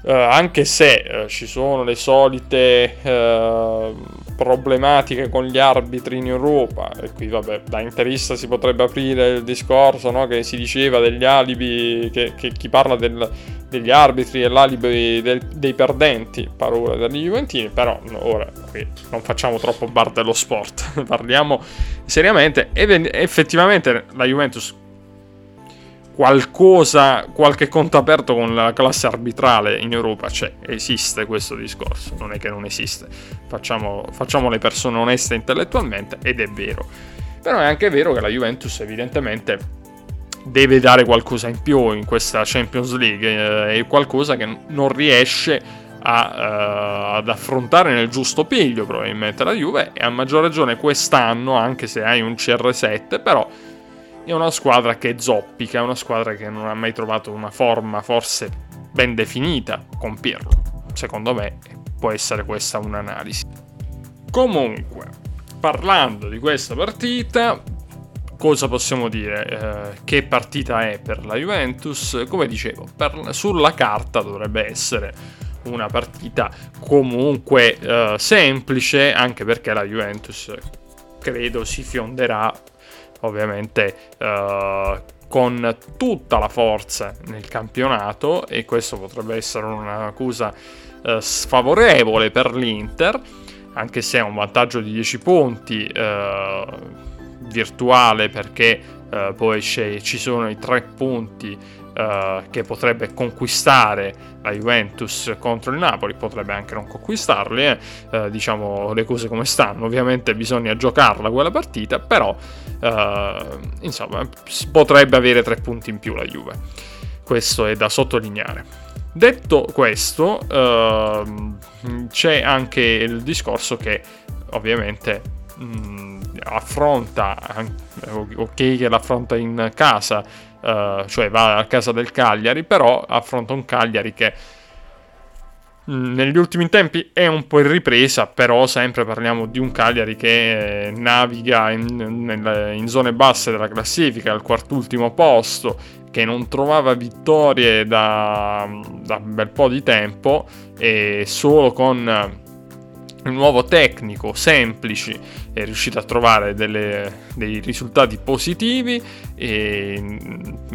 Uh, anche se uh, ci sono le solite uh, problematiche con gli arbitri in Europa, e qui vabbè, da interista si potrebbe aprire il discorso no, che si diceva degli alibi, che, che chi parla del, degli arbitri è l'alibi del, dei perdenti, parole degli Juventini, però ora qui non facciamo troppo bar dello sport, [laughs] parliamo seriamente, e effettivamente la Juventus qualcosa, qualche conto aperto con la classe arbitrale in Europa c'è, esiste questo discorso, non è che non esiste, facciamo, facciamo le persone oneste intellettualmente ed è vero. Però è anche vero che la Juventus evidentemente deve dare qualcosa in più in questa Champions League, eh, è qualcosa che non riesce a, uh, ad affrontare nel giusto piglio probabilmente la Juve e a maggior ragione quest'anno, anche se hai un CR7, però è una squadra che zoppica, è una squadra che non ha mai trovato una forma forse ben definita con Pirlo. Secondo me può essere questa un'analisi. Comunque, parlando di questa partita, cosa possiamo dire? Eh, che partita è per la Juventus? Come dicevo, per, sulla carta dovrebbe essere una partita comunque eh, semplice, anche perché la Juventus credo si fionderà ovviamente uh, con tutta la forza nel campionato e questo potrebbe essere un'accusa uh, sfavorevole per l'Inter, anche se ha un vantaggio di 10 punti uh, virtuale perché poi ci sono i 3 punti uh, che potrebbe conquistare la Juventus contro il Napoli, potrebbe anche non conquistarli, eh? uh, diciamo le cose come stanno, ovviamente bisogna giocarla quella partita, però uh, insomma potrebbe avere tre punti in più la Juve, questo è da sottolineare. Detto questo, uh, c'è anche il discorso che ovviamente mh, affronta, ok che l'affronta in casa, uh, cioè va a casa del Cagliari, però affronta un Cagliari che mm, negli ultimi tempi è un po' in ripresa, però sempre parliamo di un Cagliari che eh, naviga in, in, in, zone basse della classifica, al quartultimo posto, che non trovava vittorie da, da un bel po' di tempo e solo con un nuovo tecnico, semplici, è riuscito a trovare delle, dei risultati positivi e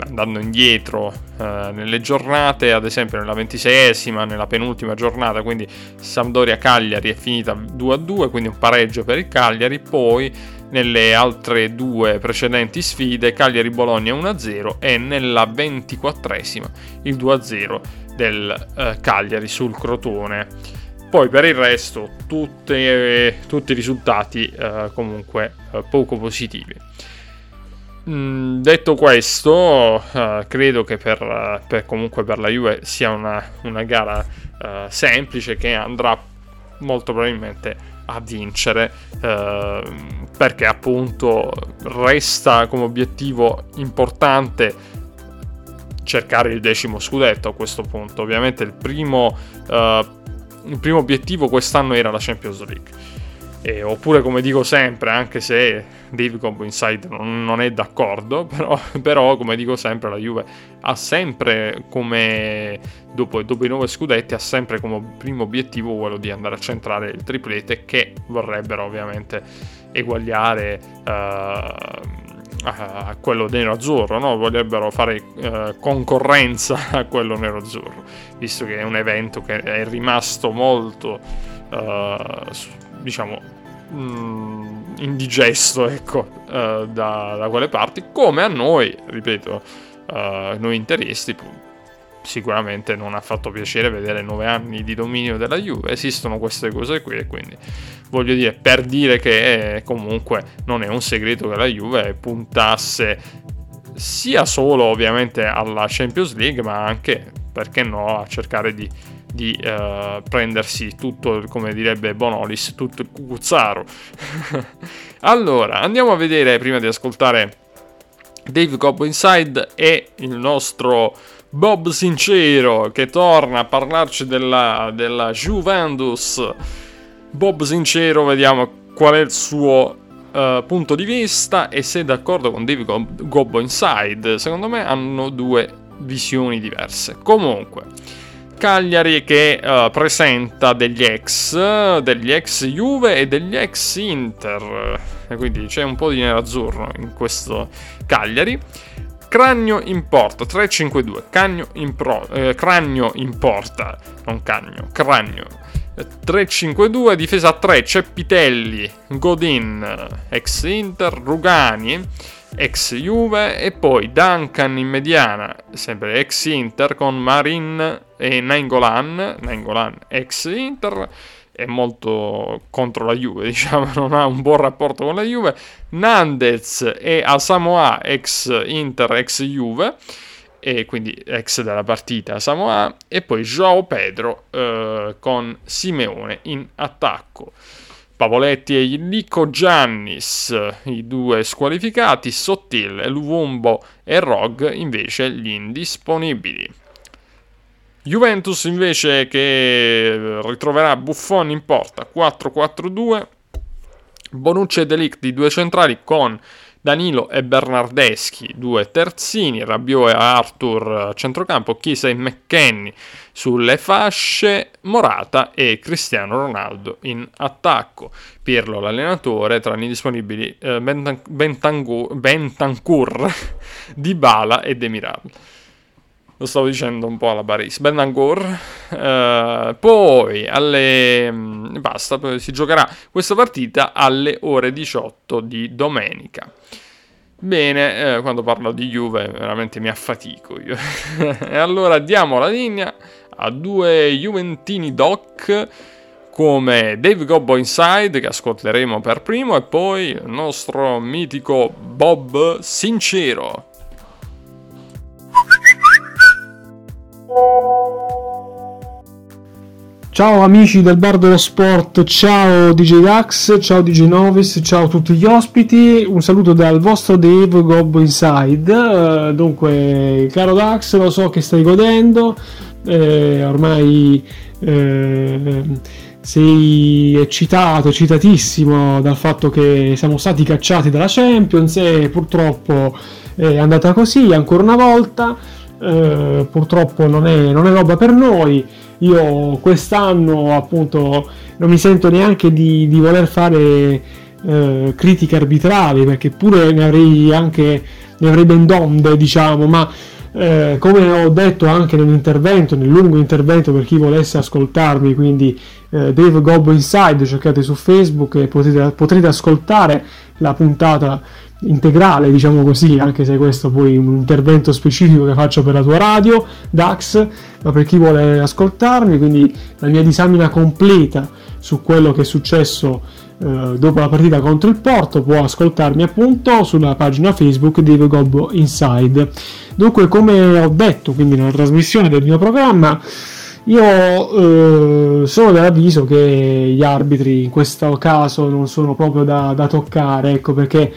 andando indietro eh, nelle giornate, ad esempio nella ventiseiesima, nella penultima giornata, quindi Sampdoria-Cagliari è finita 2-2, quindi un pareggio per il Cagliari, poi nelle altre due precedenti sfide Cagliari-Bologna 1-0 e nella ventiquattresima il 2-0 del eh, Cagliari sul Crotone. Poi per il resto tutte, eh, tutti i risultati eh, comunque eh, poco positivi. Mm, detto questo, uh, credo che per, uh, per, comunque per la Juve sia una, una gara uh, semplice che andrà molto probabilmente a vincere perché appunto resta come obiettivo importante cercare il decimo scudetto a questo punto. Ovviamente il primo, il primo obiettivo quest'anno era la Champions League. E, oppure come dico sempre, anche se Dave Combo Inside non, non è d'accordo, [laughs] però, però, come dico sempre la Juve ha sempre come, dopo, dopo, i nove scudetti, ha sempre come primo obiettivo quello di andare a centrare il triplete che vorrebbero ovviamente eguagliare... Uh, a quello nero-azzurro, no? vorrebbero fare uh, concorrenza a quello nero-azzurro, visto che è un evento che è rimasto molto, uh, diciamo, mm, indigesto, ecco, uh, da, da, quelle parti, come a noi, ripeto, noi interisti, sicuramente non ha fatto piacere vedere nove anni di dominio della Juve, esistono queste cose qui e quindi voglio dire, per dire che comunque non è un segreto che la Juve puntasse sia solo ovviamente alla Champions League ma anche, perché no, a cercare di, di uh, prendersi tutto, come direbbe Bonolis, tutto il cucuzzaro. [laughs] allora, andiamo a vedere prima di ascoltare Dave Cobb Inside e il nostro Bob Sincero che torna a parlarci della, della Juventus. Bob Sincero, vediamo qual è il suo uh, punto di vista e se è d'accordo con David Gobbo Inside. Secondo me hanno due visioni diverse. Comunque, Cagliari che uh, presenta degli ex, degli ex Juve e degli ex Inter. E quindi c'è un po' di nerazzurro in questo Cagliari. Cragno in porta, 3-5-2, Cagno in pro, eh, Cragno in porta, non Cagno, Cragno. 3-5-2, difesa a 3, Ceppitelli, Godin, ex Inter, Rugani, ex Juve e poi Duncan in mediana, sempre ex Inter con Marin e Nainggolan, Nainggolan ex Inter è molto contro la Juve, [laughs] diciamo, non ha un buon rapporto con la Juve. Nandez e Asamoah, ex Inter, ex Juve, e quindi ex della partita Samoa, e poi Joao Pedro eh, con Simeone in attacco. Pavoletti e Nico Giannis, i due squalificati, Sottil, Luvumbo e Rog invece gli indisponibili. Juventus invece che ritroverà Buffon in porta 4-4-2, Bonucci e Delict di due centrali con Danilo e Bernardeschi, due terzini, Rabiot e Arthur centrocampo, Chisa e McKenny sulle fasce, Morata e Cristiano Ronaldo in attacco. Pirlo l'allenatore, tra gli disponibili eh, Bentancur, Bentancur, [laughs] Dybala e Demiral lo stavo dicendo un po' alla Baris, Benancor. Uh, poi alle. Mm, basta, si giocherà questa partita alle ore 18 di domenica. Bene, eh, quando parlo di Juve veramente mi affatico io. [laughs] e allora diamo la linea a due Juventini doc come Dave Gobbo Inside che ascolteremo per primo e poi il nostro mitico Bob Sincero. Ciao amici del Bar dello Sport, ciao DJ Dax, ciao DJ Novis, ciao a tutti gli ospiti, un saluto dal vostro Dave Gobbo Inside. Uh, dunque, caro Dax, lo so che stai godendo, eh, ormai eh, sei eccitato, eccitatissimo dal fatto che siamo stati cacciati dalla Champions e purtroppo è andata così ancora una volta. Eh, purtroppo non è, non è roba per noi. Io quest'anno appunto non mi sento neanche di, di voler fare eh, critiche arbitrali perché pure ne avrei anche ne avrei ben donde diciamo ma eh, come ho detto anche nell'intervento, nel lungo intervento per chi volesse ascoltarmi, quindi eh, Dave Gobbo Inside, cercate su Facebook e potete, potrete ascoltare la puntata integrale, diciamo così, anche se questo poi è un intervento specifico che faccio per la tua radio, DAX, ma per chi vuole ascoltarmi, quindi la mia disamina completa su quello che è successo eh, dopo la partita contro il Porto può ascoltarmi appunto sulla pagina Facebook di Gobbo Inside. Dunque, come ho detto quindi nella trasmissione del mio programma, Io eh, sono dell'avviso che gli arbitri in questo caso non sono proprio da, da toccare, ecco perché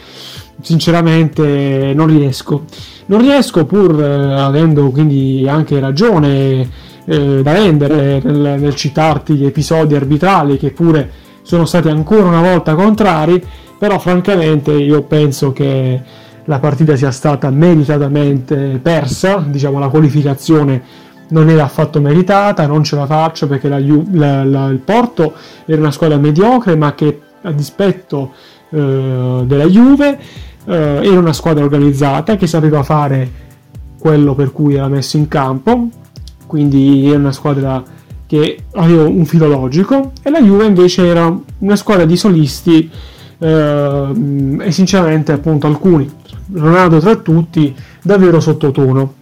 sinceramente non riesco. Non riesco pur eh, avendo quindi anche ragione eh, da rendere nel, nel citarti gli episodi arbitrali che pure sono stati ancora una volta contrari, però francamente io penso che la partita sia stata meritatamente persa, diciamo la qualificazione non era affatto meritata, non ce la faccio perché la, la, la, il Porto era una squadra mediocre ma che a dispetto eh, della Juve eh, era una squadra organizzata che sapeva fare quello per cui era messo in campo, quindi era una squadra che aveva un filo logico e la Juve invece era una squadra di solisti eh, e sinceramente appunto alcuni, Ronaldo tra tutti, davvero sottotono.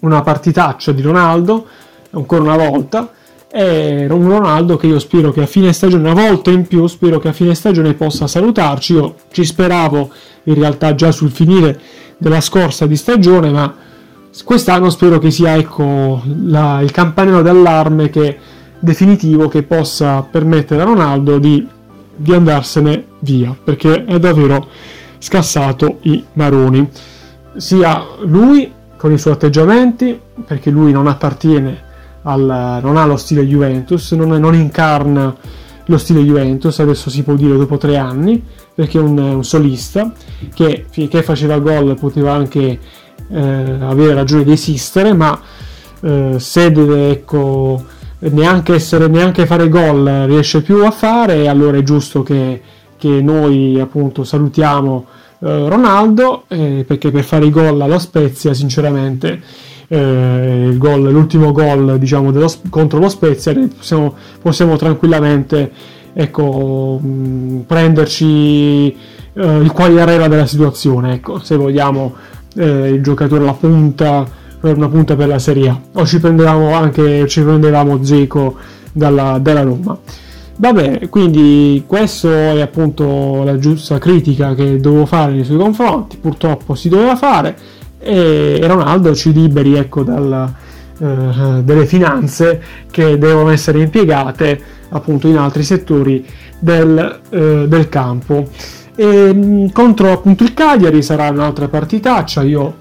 Una partitaccia di Ronaldo, ancora una volta, e un Ronaldo che io spero che a fine stagione, una volta in più, spero che a fine stagione possa salutarci. Io ci speravo in realtà già sul finire della scorsa di stagione, ma quest'anno spero che sia ecco, la, il campanello d'allarme che, definitivo che possa permettere a Ronaldo di, di andarsene via, perché è davvero scassato i maroni. Sia lui con i suoi atteggiamenti, perché lui non appartiene al, non ha lo stile Juventus, non, non incarna lo stile Juventus, adesso si può dire dopo tre anni, perché è un, un solista che finché faceva gol poteva anche eh, avere ragione di esistere, ma eh, se deve ecco, neanche, essere, neanche fare gol riesce più a fare, allora è giusto che, che noi appunto salutiamo eh, Ronaldo, eh, perché per fare i gol allo Spezia sinceramente eh, goal, l'ultimo gol diciamo, dello, contro lo Spezia possiamo, possiamo tranquillamente ecco, mh, prenderci eh, il quagliarella della situazione ecco, se vogliamo eh, il giocatore alla punta per una punta per la Serie A. O ci prendevamo anche ci prendevamo Zeco dalla, dalla Roma. Vabbè, quindi questo è appunto la giusta critica che dovevo fare nei suoi confronti, purtroppo si doveva fare e Ronaldo ci liberi ecco, dal, eh, delle finanze che devono essere impiegate appunto in altri settori del, eh, del campo. E, contro appunto il Cagliari sarà un'altra partitaccia, io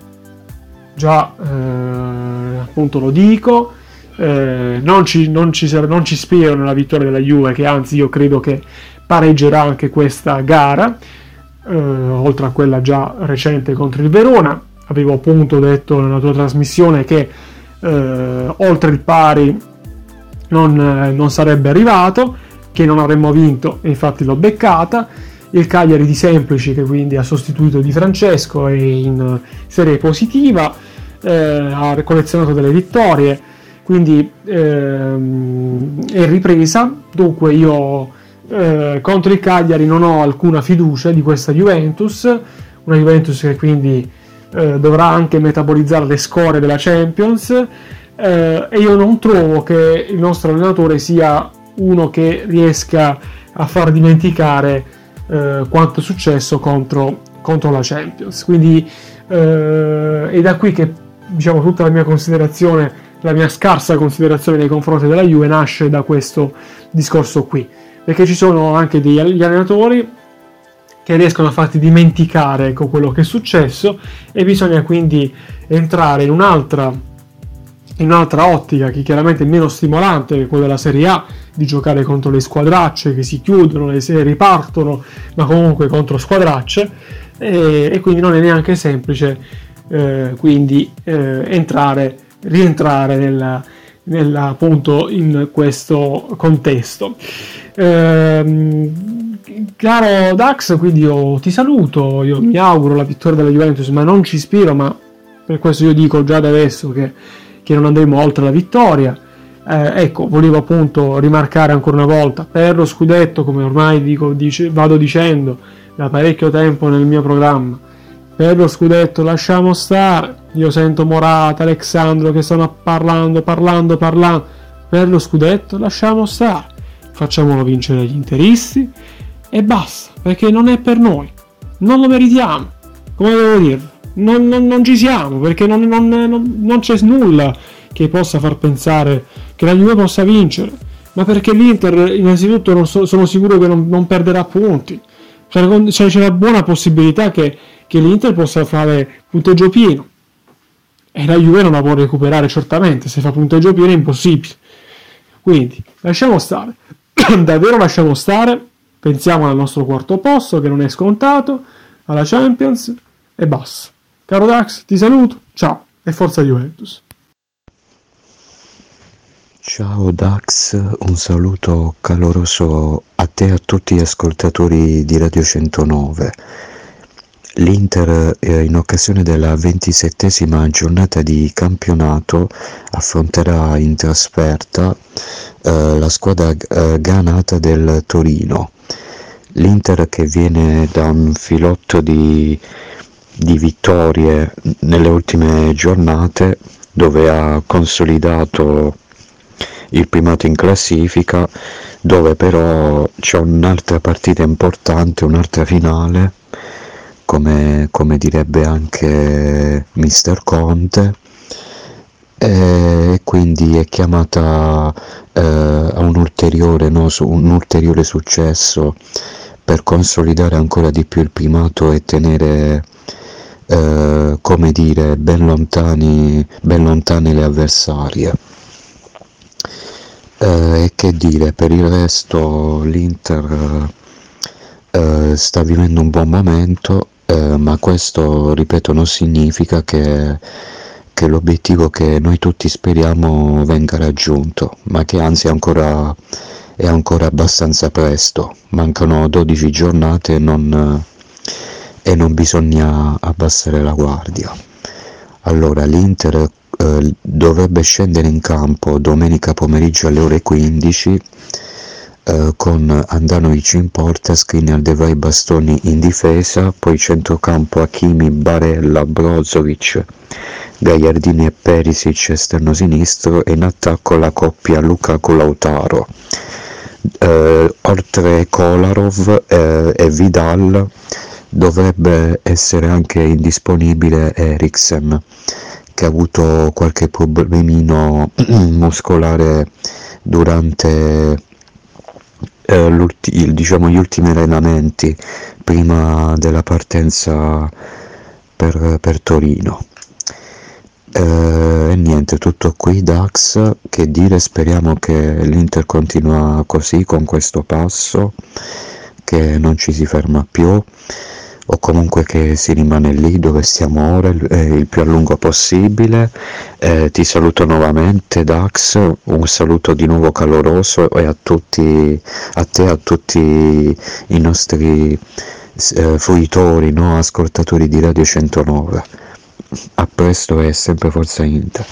già eh, appunto lo dico, eh, non, ci, non, ci, non ci spero nella vittoria della Juve, che anzi io credo che pareggerà anche questa gara, eh, oltre a quella già recente contro il Verona. Avevo appunto detto nella tua trasmissione che eh, oltre il pari non, eh, non sarebbe arrivato, che non avremmo vinto, e infatti l'ho beccata il Cagliari di Semplici che quindi ha sostituito Di Francesco è in serie positiva, eh, ha collezionato delle vittorie, quindi ehm, è ripresa. Dunque io eh, contro il Cagliari non ho alcuna fiducia di questa Juventus, una Juventus che quindi eh, dovrà anche metabolizzare le score della Champions eh, e io non trovo che il nostro allenatore sia uno che riesca a far dimenticare eh, quanto è successo contro, contro la Champions. Quindi eh, è da qui che diciamo tutta la mia considerazione la mia scarsa considerazione nei confronti della Juve nasce da questo discorso qui, perché ci sono anche degli allenatori che riescono a farti dimenticare ecco, quello che è successo e bisogna quindi entrare in un'altra, in un'altra ottica che chiaramente è meno stimolante che quella della Serie A, di giocare contro le squadracce che si chiudono, le si ripartono, ma comunque contro squadracce e, e quindi non è neanche semplice eh, quindi eh, entrare rientrare nella, nella, appunto in questo contesto. Ehm, caro Dax, quindi io ti saluto, io mi auguro la vittoria della Juventus, ma non ci ispiro, ma per questo io dico già da adesso che, che non andremo oltre la vittoria. Eh, ecco, volevo appunto rimarcare ancora una volta per lo scudetto, come ormai dico, dice, vado dicendo da parecchio tempo nel mio programma, per lo scudetto lasciamo stare. Io sento Morata, Alexandro che stanno parlando, parlando, parlando. Per lo scudetto lasciamo stare. Facciamolo vincere gli interisti e basta, perché non è per noi. Non lo meritiamo. Come devo dirlo? Non, non, non ci siamo, perché non, non c'è nulla che possa far pensare che la Juve possa vincere, ma perché l'Inter innanzitutto so, sono sicuro che non, perderà punti. Cioè, c'è una buona possibilità che, che l'Inter possa fare punteggio pieno. E la Juve non la può recuperare certamente, se fa punteggio pieno è impossibile. Quindi lasciamo stare, [clears throat] davvero lasciamo stare, pensiamo al nostro quarto posto che non è scontato, alla Champions e basta. Caro Dax, ti saluto, ciao e forza Juventus. Ciao Dax, un saluto caloroso a te e a tutti gli ascoltatori di Radio 109. L'Inter eh, in occasione della ventisettesima giornata di campionato affronterà in trasferta eh, la squadra eh, granata del Torino. L'Inter che viene da un filotto di, di vittorie nelle ultime giornate dove ha consolidato il primato in classifica, dove però c'è un'altra partita importante, un'altra finale, come, come direbbe anche Mister Conte, e quindi è chiamata eh, a un ulteriore, no, un ulteriore successo per consolidare ancora di più il primato e tenere eh, come dire ben lontani ben lontane le avversarie. Eh, e che dire, per il resto l'Inter eh, sta vivendo un buon momento, eh, ma questo, ripeto, non significa che, che, l'obiettivo che noi tutti speriamo venga raggiunto, ma che anzi è ancora, è ancora abbastanza presto. Mancano 12 giornate e non, e non bisogna abbassare la guardia. Allora, l'Inter eh, dovrebbe scendere in campo domenica pomeriggio alle ore 15 eh, con Andanovic in porta, Skriniar, De Vrij, Bastoni in difesa, poi centrocampo Hakimi, Barella, Brozovic, Gagliardini e Perisic esterno sinistro e in attacco la coppia Lukaku-Lautaro. Eh, oltre Kolarov eh, e Vidal dovrebbe essere anche indisponibile Eriksen che ha avuto qualche problemino [clears throat] muscolare durante eh, diciamo, gli ultimi allenamenti prima della partenza per, per Torino. Eh, e niente, tutto qui Dax, che dire, speriamo che l'Inter continua così con questo passo, che non ci si ferma più o comunque che si rimane lì dove stiamo ora eh, il più a lungo possibile. Eh, ti saluto nuovamente Dax, un saluto di nuovo caloroso e a tutti, a te a tutti i nostri eh, fruitori, no? ascoltatori di Radio 109. A presto e sempre Forza Inter.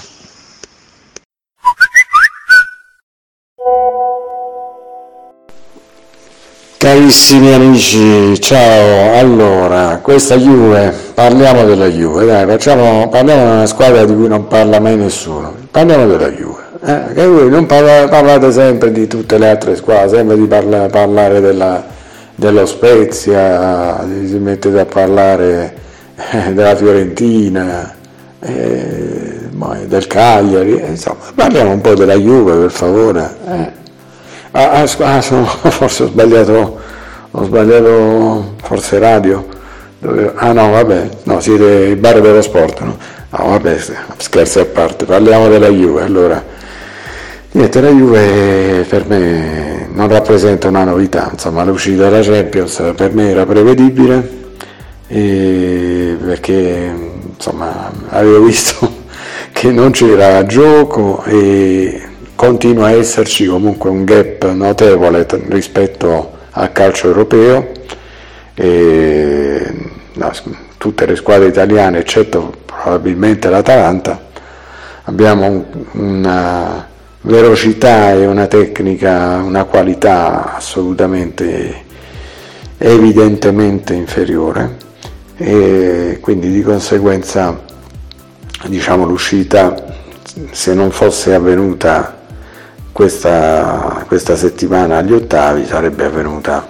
Carissimi amici, ciao. Allora, questa Juve, parliamo della Juve, dai, facciamo, parliamo di una squadra di cui non parla mai nessuno. Parliamo della Juve. Eh, voi non parla, parlate sempre di tutte le altre squadre, sempre di parla, parlare della, dello Spezia, si mettete a parlare eh, della Fiorentina, eh, del Cagliari, insomma, parliamo un po' della Juve per favore. Ah, ah, ah sono, [laughs] forse ho sbagliato, ho sbagliato forse radio. Dove, ah no, vabbè, no, siete il bar dello sport, no? No, vabbè, scherzi a parte, parliamo della Juve. Allora, niente, la Juve per me non rappresenta una novità, insomma, l'uscita della Champions per me era prevedibile perché insomma avevo visto [laughs] che non c'era gioco e continua a esserci comunque un gap notevole rispetto al calcio europeo e no, tutte le squadre italiane eccetto probabilmente l'Atalanta abbiamo una velocità e una tecnica, una qualità assolutamente evidentemente inferiore e quindi di conseguenza diciamo l'uscita se non fosse avvenuta questa, questa settimana agli ottavi sarebbe avvenuta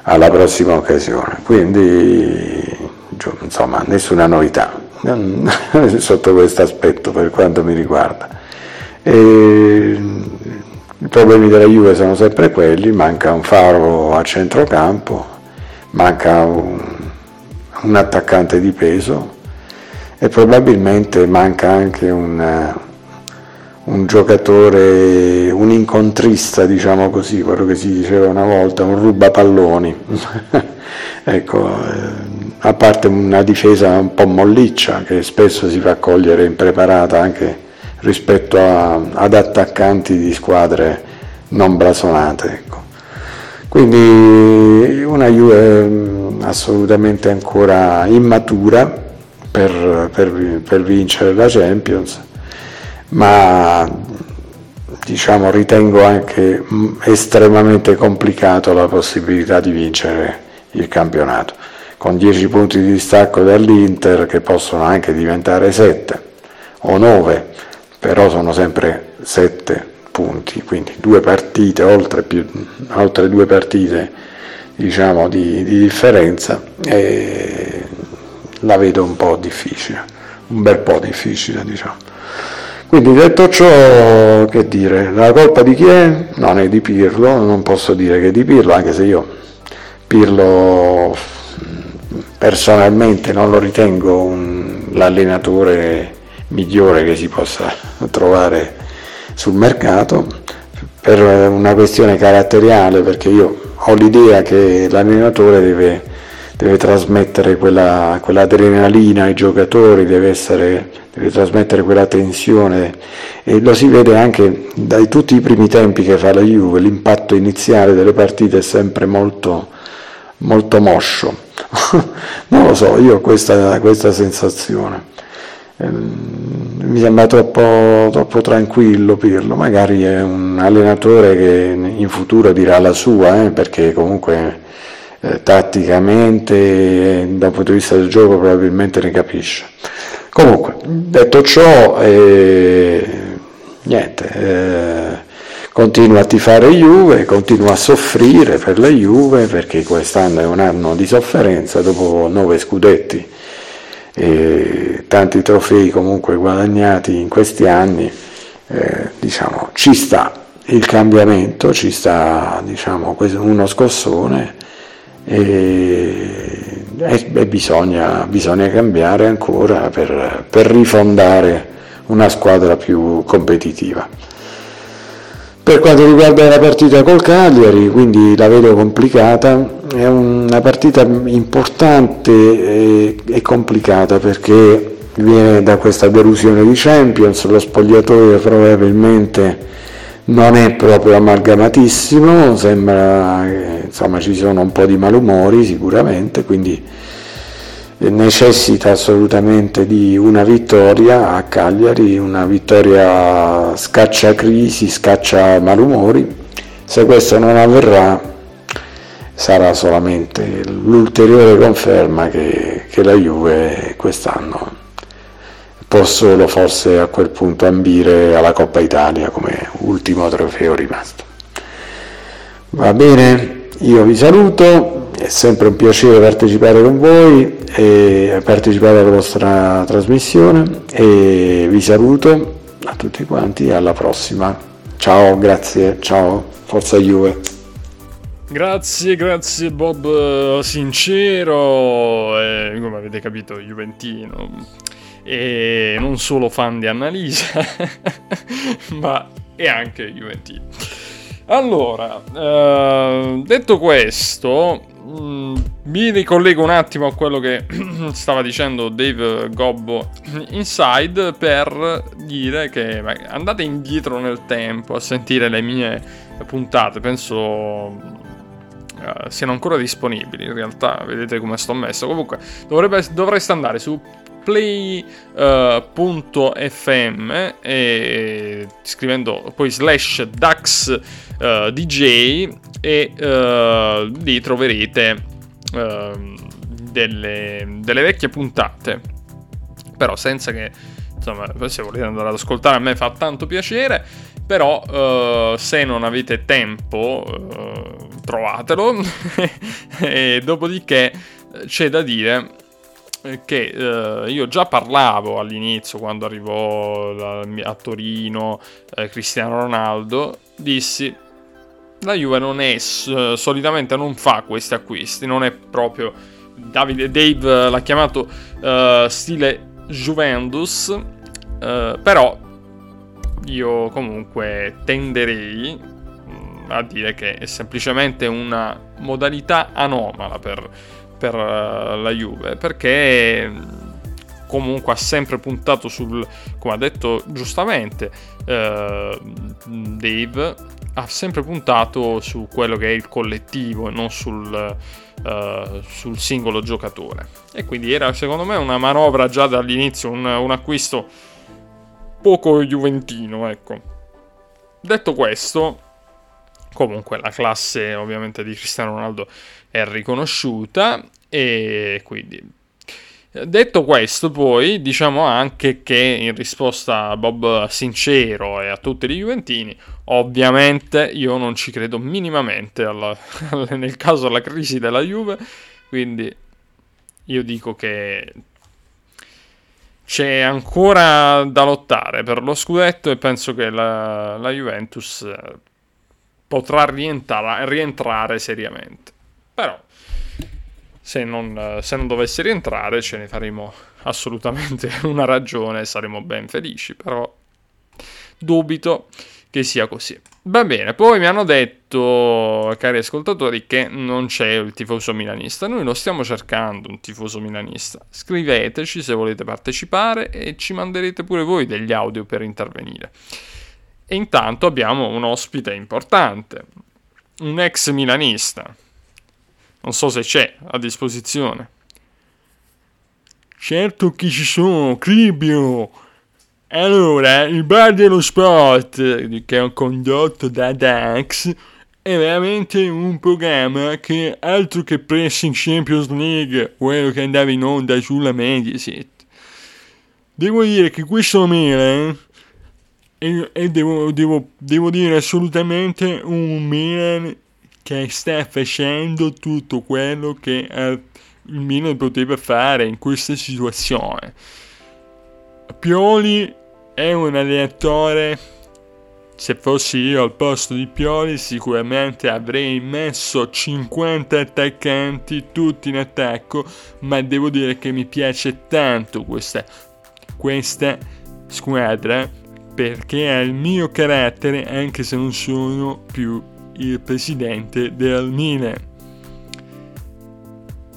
alla prossima occasione. Quindi insomma nessuna novità [laughs] sotto questo aspetto per quanto mi riguarda. E I problemi della Juve sono sempre quelli, manca un faro a centrocampo, manca un, un attaccante di peso e probabilmente manca anche un, un giocatore, un incontrista, diciamo così, quello che si diceva una volta, un rubapalloni. [laughs] ecco, eh, a parte una difesa un po' molliccia che spesso si fa cogliere impreparata anche rispetto a, ad attaccanti di squadre non blasonate. Ecco. Quindi una Juve mm, assolutamente ancora immatura per, per, per vincere la Champions, ma diciamo, ritengo anche mm, estremamente complicato la possibilità di vincere il campionato con 10 punti di distacco dall'Inter che possono anche diventare 7 o 9, però sono sempre 7 punti, quindi due partite, oltre, più, oltre due partite diciamo, di, di differenza, la vedo un po' difficile, un bel po' difficile diciamo. Quindi detto ciò, che dire, la colpa di chi è? Non è di Pirlo, non posso dire che è di Pirlo, anche se io Pirlo personalmente non lo ritengo un, l'allenatore migliore che si possa trovare sul mercato per una questione caratteriale perché io ho l'idea che l'allenatore deve, deve trasmettere quella, quell'adrenalina ai giocatori, deve, essere, deve trasmettere quella tensione e lo si vede anche da tutti i primi tempi che fa la Juve, l'impatto iniziale delle partite è sempre molto, molto moscio [laughs] non lo so, io ho questa, questa sensazione. Ehm, mi sembra troppo, troppo, tranquillo Pirlo, magari è un allenatore che in futuro dirà la sua, eh, perché comunque eh, tatticamente, eh, dal punto di vista del gioco probabilmente ne capisce. Comunque, detto ciò, eh, niente, eh, continua a tifare Juve, continua a soffrire per la Juve perché quest'anno è un anno di sofferenza dopo nove scudetti e tanti trofei comunque guadagnati in questi anni, eh, diciamo, ci sta il cambiamento, ci sta diciamo, uno scossone e, e bisogna, bisogna, cambiare ancora per, per rifondare una squadra più competitiva. Per quanto riguarda la partita col Cagliari, quindi la vedo complicata, è una partita importante e, e complicata perché viene da questa delusione di Champions, lo spogliatoio probabilmente non è proprio amalgamatissimo, sembra insomma, ci sono un po' di malumori sicuramente, quindi necessita assolutamente di una vittoria a Cagliari, una vittoria scaccia crisi, scaccia malumori. Se questo non avverrà sarà solamente l'ulteriore conferma che, che la Juve quest'anno può solo forse a quel punto ambire alla Coppa Italia come ultimo trofeo rimasto. Va bene, io vi saluto, è sempre un piacere partecipare con voi e partecipare alla vostra trasmissione e vi saluto a tutti quanti alla prossima. Ciao, grazie, ciao, forza Juve. Grazie, grazie Bob eh, Sincero, eh, come avete capito Juventino, e non solo fan di Annalisa, [laughs] ma è anche Juventino. Allora, eh, detto questo, mh, mi ricollego un attimo a quello che [clears throat] stava dicendo Dave Gobbo Inside per dire che andate indietro nel tempo a sentire le mie puntate, penso uh, siano ancora disponibili in realtà, vedete come sto messo. Comunque dovrebbe, dovreste andare su play.fm uh, e scrivendo poi slash dax uh, dj e uh, lì troverete uh, delle, delle vecchie puntate. Però senza che insomma se volete andare ad ascoltare a me fa tanto piacere però se non avete tempo trovatelo. [laughs] E dopodiché c'è da dire che eh, io già parlavo all'inizio quando arrivò a Torino eh, Cristiano Ronaldo, dissi la Juve non è solitamente non fa questi acquisti, non è proprio Davide Dave l'ha chiamato uh, stile Juventus, uh, però io comunque tenderei mm, a dire che è semplicemente una modalità anomala per, per la Juve, perché comunque ha sempre puntato sul, come ha detto giustamente uh, Dave, ha sempre puntato su quello che è il collettivo e non sul, uh, sul singolo giocatore. E quindi era secondo me una manovra già dall'inizio, un, un acquisto poco juventino, ecco. Detto questo, comunque la classe ovviamente di Cristiano Ronaldo è riconosciuta e quindi Detto questo, poi diciamo anche che in risposta a Bob Sincero e a tutti i Juventini, ovviamente io non ci credo minimamente alla, [laughs] nel caso della crisi della Juve, quindi io dico che c'è ancora da lottare per lo scudetto e penso che la, la Juventus potrà rientrare, rientrare seriamente. Però se non, se non dovesse rientrare ce ne faremo assolutamente [laughs] una ragione e saremo ben felici, però dubito che sia così. Va bene, poi mi hanno detto, cari ascoltatori, che non c'è il tifoso milanista. Noi lo stiamo cercando, un tifoso milanista. Scriveteci se volete partecipare e ci manderete pure voi degli audio per intervenire. E intanto abbiamo un ospite importante, un ex milanista, non so se c'è a disposizione. Certo che ci sono, Cribio. Allora, il bar dello sport, che è condotto da Dax, è veramente un programma che altro che Pressing Champions League, quello che andava in onda sulla Mediaset. Devo dire che questo Milan, e, e devo, devo, devo dire assolutamente un Milan che sta facendo tutto quello che eh, il Milan poteva fare in questa situazione. Pioli è un allenatore. Se fossi io al posto di Pioli, sicuramente avrei messo 50 attaccanti tutti in attacco. Ma devo dire che mi piace tanto questa, questa squadra perché ha il mio carattere, anche se non sono più il presidente del Milan.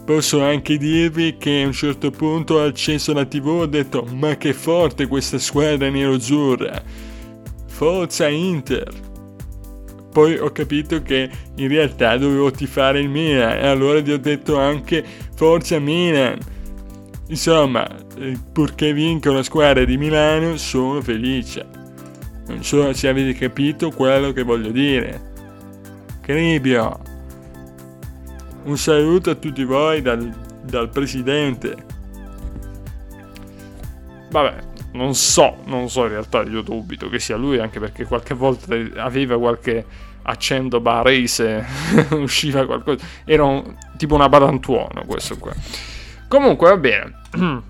Posso anche dirvi che a un certo punto ho acceso la tv e ho detto ma che forte questa squadra nero-azzurra. Forza Inter. Poi ho capito che in realtà dovevo tifare il Milan e allora vi ho detto anche Forza Milan. Insomma, eh, purché vinca una squadra di Milano sono felice. Non so se avete capito quello che voglio dire. Cribio. Un saluto a tutti voi dal, dal presidente. Vabbè, non so, non so in realtà, io dubito che sia lui, anche perché qualche volta aveva qualche accento barese, [laughs] usciva qualcosa. Era un, tipo una badantuono questo qua. Comunque va bene. [clears throat]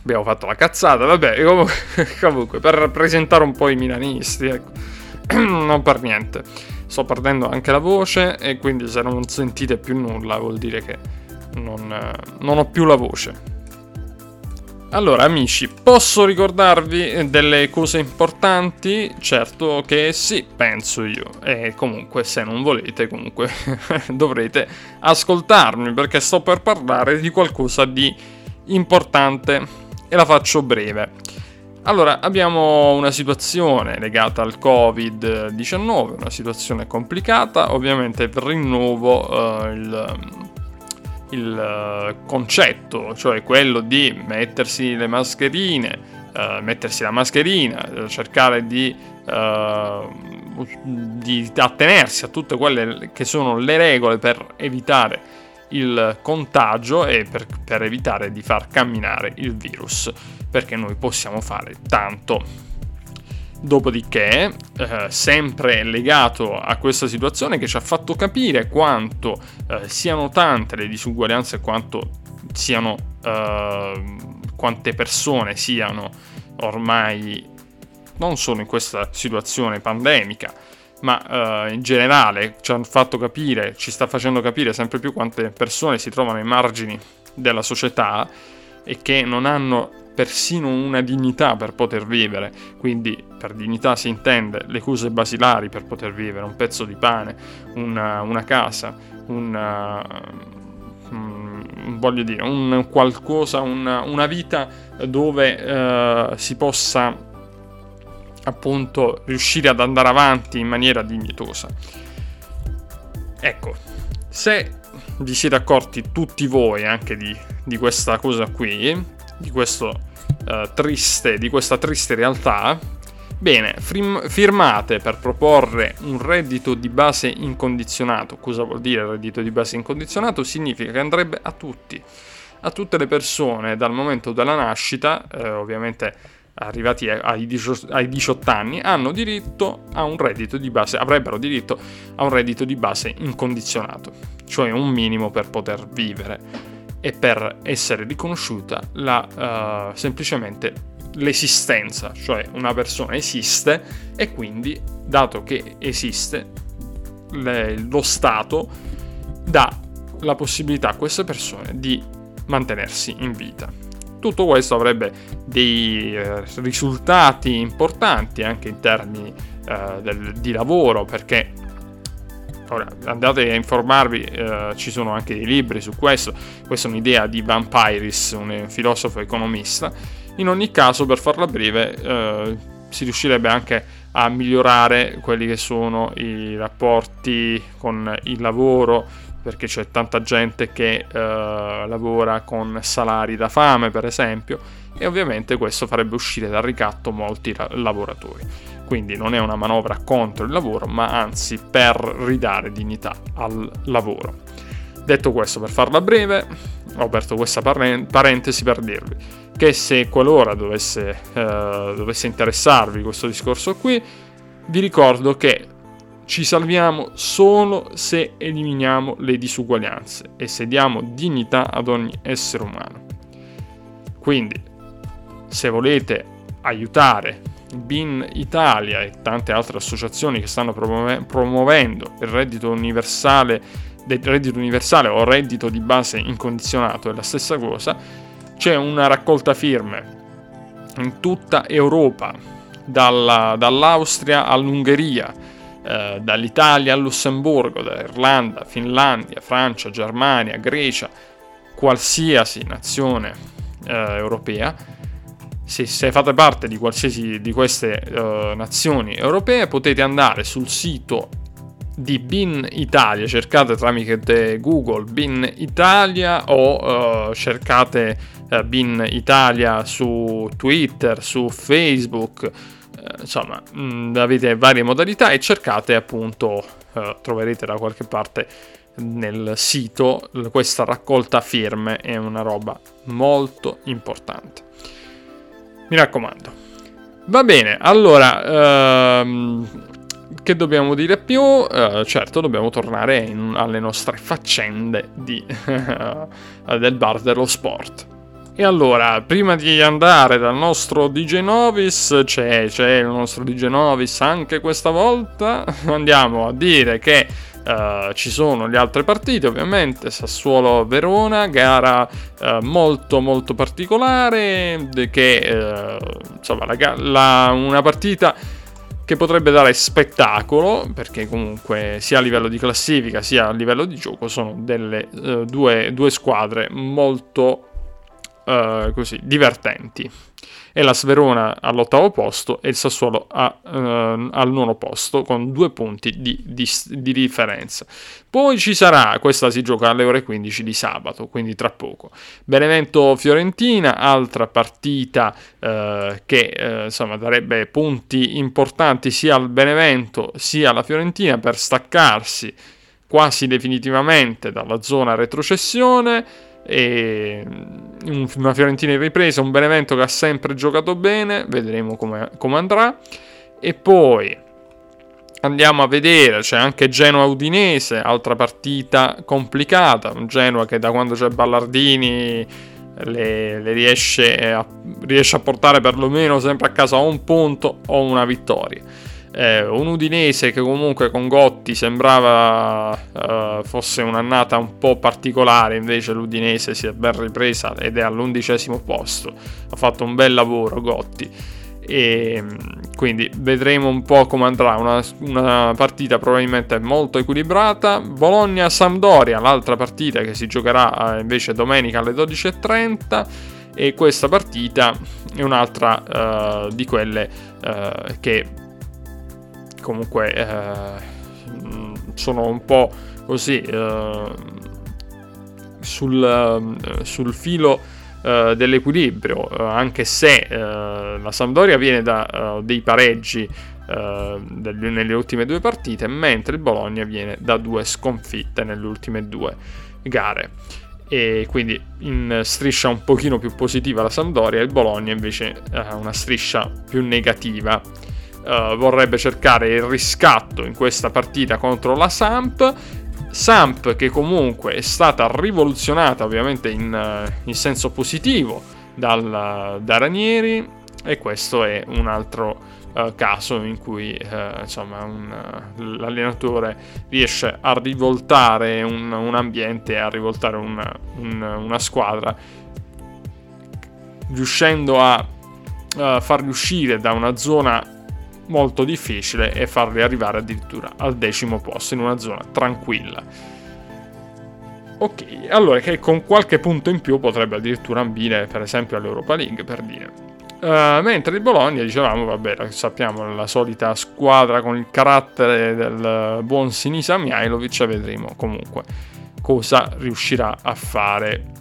Abbiamo fatto la cazzata, vabbè, comunque, [laughs] comunque per presentare un po' i milanisti, ecco. [clears throat] non per niente sto perdendo anche la voce e quindi se non sentite più nulla vuol dire che non, non ho più la voce. Allora amici, posso ricordarvi delle cose importanti? Certo che sì, penso io. E comunque se non volete, comunque [laughs] dovrete ascoltarmi perché sto per parlare di qualcosa di importante e la faccio breve. Allora, abbiamo una situazione legata al Covid-19, una situazione complicata, ovviamente rinnovo uh, il, il uh, concetto, cioè quello di mettersi le mascherine, uh, mettersi la mascherina, cercare di, di attenersi a tutte quelle che sono le regole per evitare il contagio e per, per evitare di far camminare il virus perché noi possiamo fare tanto. Dopodiché, eh, sempre legato a questa situazione che ci ha fatto capire quanto eh, siano tante le disuguaglianze e quanto siano eh, quante persone siano ormai non solo in questa situazione pandemica, ma eh, in generale ci hanno fatto capire, ci sta facendo capire sempre più quante persone si trovano ai margini della società e che non hanno persino una dignità per poter vivere. Quindi per dignità si intende le cose basilari per poter vivere, un pezzo di pane, una, una casa, una, um, voglio dire, un qualcosa, una, una vita dove uh, si possa appunto riuscire ad andare avanti in maniera dignitosa. Ecco, se vi siete accorti tutti voi anche di, di questa cosa qui, di, questo, uh, triste, di questa triste realtà, bene, frim- firmate per proporre un reddito di base incondizionato. Cosa vuol dire reddito di base incondizionato? Significa che andrebbe a tutti, a tutte le persone dal momento della nascita, eh, ovviamente arrivati ai 18 anni hanno diritto a un reddito di base, avrebbero diritto a un reddito di base incondizionato, cioè un minimo per poter vivere e per essere riconosciuta la, uh, semplicemente l'esistenza, cioè una persona esiste e quindi dato che esiste le, lo Stato dà la possibilità a queste persone di mantenersi in vita. Tutto questo avrebbe dei eh, risultati importanti anche in termini eh, del, di lavoro perché Ora, andate a informarvi, eh, ci sono anche dei libri su questo. Questa è un'idea di Van Pyris, un filosofo economista. In ogni caso, per farla breve, eh, si riuscirebbe anche a migliorare quelli che sono i rapporti con il lavoro, perché c'è tanta gente che uh, lavora con salari da fame, per esempio, e ovviamente questo farebbe uscire dal ricatto molti ra- lavoratori. Quindi non è una manovra contro il lavoro, ma anzi per ridare dignità al lavoro. Detto questo, per farla breve, ho aperto questa parentesi per dirvi che se qualora dovesse, uh, dovesse interessarvi questo discorso qui, vi ricordo che ci salviamo solo se eliminiamo le disuguaglianze e se diamo dignità ad ogni essere umano. Quindi, se volete aiutare BIN Italia e tante altre associazioni che stanno promuovendo il reddito universale, reddito universale o reddito di base incondizionato, è la stessa cosa, c'è una raccolta firme in tutta Europa, dalla, dall'Austria all'Ungheria, eh, dall'Italia al Lussemburgo, dall'Irlanda, Finlandia, Francia, Germania, Grecia, qualsiasi nazione eh, europea, se, se, fate parte di qualsiasi di queste uh, nazioni europee potete andare sul sito di BIN Italia, cercate tramite Google BIN Italia o uh, cercate uh, BIN Italia su Twitter, su Facebook, eh, insomma, mh, avete varie modalità e cercate appunto, troverete da qualche parte nel sito questa raccolta firme, è una roba molto importante. Mi raccomando. Va bene, allora, ehm, che dobbiamo dire più? Eh, certo, dobbiamo tornare in, alle nostre faccende di, [laughs] del bar dello sport. E allora, prima di andare dal nostro DJ Novis, c'è, c'è il nostro DJ Novis anche questa volta, [laughs] andiamo a dire che uh, ci sono le altre partite, ovviamente, Sassuolo-Verona, gara uh, molto molto particolare, che uh, insomma, la, la, una partita che potrebbe dare spettacolo, perché comunque sia a livello di classifica sia a livello di gioco sono delle due, due squadre molto così, divertenti. E la Sverona all'ottavo posto e il Sassuolo a, uh, al nono posto con due punti di, di, di, differenza. Poi ci sarà, questa si gioca alle ore 15 di sabato, quindi tra poco. Benevento-Fiorentina, altra partita uh, che insomma darebbe punti importanti sia al Benevento sia alla Fiorentina per staccarsi quasi definitivamente dalla zona retrocessione e una Fiorentina in ripresa, un Benevento che ha sempre giocato bene, vedremo come, come andrà. E poi andiamo a vedere, c'è anche Genoa Udinese, altra partita complicata, un Genoa che da quando c'è Ballardini le, le riesce, a, riesce a portare perlomeno sempre a casa o un punto o una vittoria. Eh, un Udinese che comunque con Gotti sembrava eh, fosse un'annata un po' particolare, invece l'Udinese si è ben ripresa ed è all'undicesimo posto. Ha fatto un bel lavoro Gotti. E quindi vedremo un po' come andrà. Una, una partita probabilmente molto equilibrata. Bologna-Sampdoria, l'altra partita che si giocherà eh, invece domenica alle 12.30. E questa partita è un'altra uh, di quelle uh, che comunque uh, sono un po' così sul, sul filo uh, dell'equilibrio, uh, anche se uh, la Sampdoria viene da dei pareggi nelle ultime due partite, mentre il Bologna viene da due sconfitte nelle ultime due gare. E quindi in striscia un pochino più positiva la Sampdoria, il Bologna invece ha una striscia più negativa. Uh, vorrebbe cercare il riscatto in questa partita contro la Samp. Samp che comunque è stata rivoluzionata ovviamente in, eh, in senso positivo dal, da Ranieri e questo è un altro uh, caso in cui uh, insomma un, uh, l'allenatore riesce a rivoltare un, un ambiente, a rivoltare una, un, una squadra riuscendo a farli uscire da una zona molto difficile e farli arrivare addirittura al decimo posto in una zona tranquilla. Ok, allora che con qualche punto in più potrebbe addirittura ambire per esempio all'Europa League per dire. Uh, mentre il Bologna, dicevamo, vabbè, sappiamo la solita squadra con il carattere del buon Sinisa Mihailovic, vedremo comunque cosa riuscirà a fare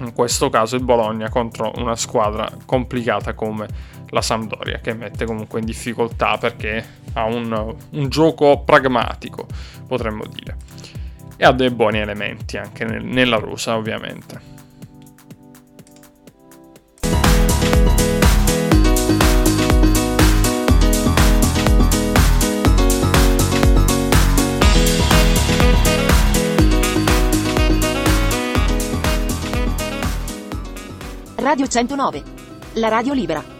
in questo caso il Bologna contro una squadra complicata come la Sampdoria che mette comunque in difficoltà perché ha un, un gioco pragmatico, potremmo dire. E ha dei buoni elementi anche nel, nella rosa, ovviamente. Radio 109. La radio libera.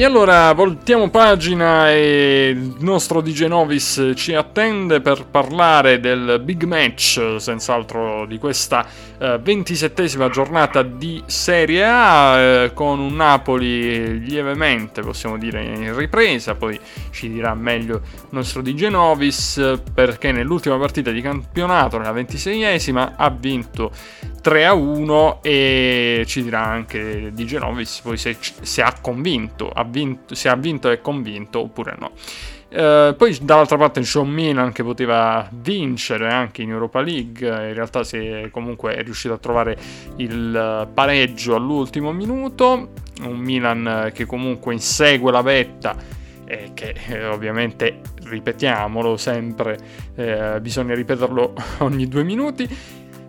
E allora voltiamo pagina e il nostro DJ Novis ci attende per parlare del big match, senz'altro di questa eh, ventisettesima giornata di Serie A, eh, con un Napoli lievemente, possiamo dire, in ripresa, poi ci dirà meglio il nostro DJ Novis, perché nell'ultima partita di campionato, nella ventiseiesima, ha vinto 3 a 1 e ci dirà anche di Genovis poi se, se ha convinto, ha vinto, se ha vinto e convinto oppure no. Uh, poi dall'altra parte c'è un Milan che poteva vincere anche in Europa League, in realtà si è, comunque è riuscito a trovare il pareggio all'ultimo minuto, un Milan che comunque insegue la vetta e che eh, ovviamente ripetiamolo sempre, eh, bisogna ripeterlo [laughs] ogni due minuti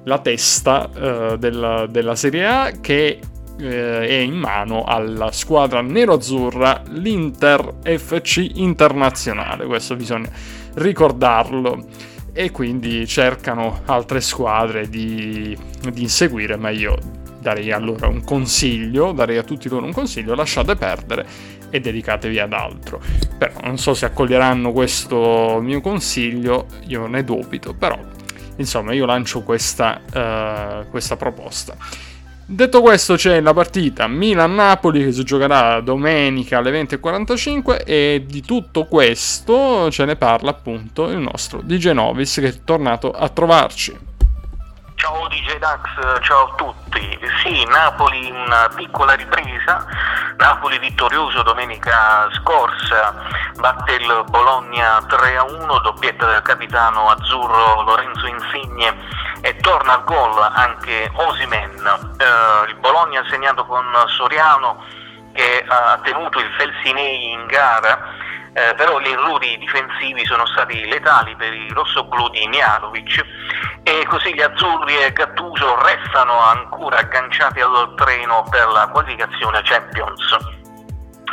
la testa eh, della, della, Serie A che eh, è in mano alla squadra nero-azzurra, l'Inter FC Internazionale, questo bisogna ricordarlo. E quindi cercano altre squadre di, di inseguire, ma io darei a loro un consiglio, darei a tutti loro un consiglio, lasciate perdere e dedicatevi ad altro. Però non so se accoglieranno questo mio consiglio, io ne dubito, però Insomma, io lancio questa, uh, questa proposta. Detto questo, c'è la partita Milan-Napoli che si giocherà domenica alle 20.45 e di tutto questo ce ne parla appunto il nostro DJ Novis che è tornato a trovarci. Ciao DJ Dax, ciao a tutti. Sì, Napoli una piccola ripresa, Napoli vittorioso domenica scorsa, batte il Bologna 3-1, doppietta del capitano azzurro Lorenzo Insigne e torna al gol anche Osimen. Eh, il Bologna ha segnato con Soriano che ha tenuto il Felsinei in gara eh, però gli errori difensivi sono stati letali per i rossoblù di Mialovic e così gli azzurri e Gattuso restano ancora agganciati al treno per la qualificazione Champions.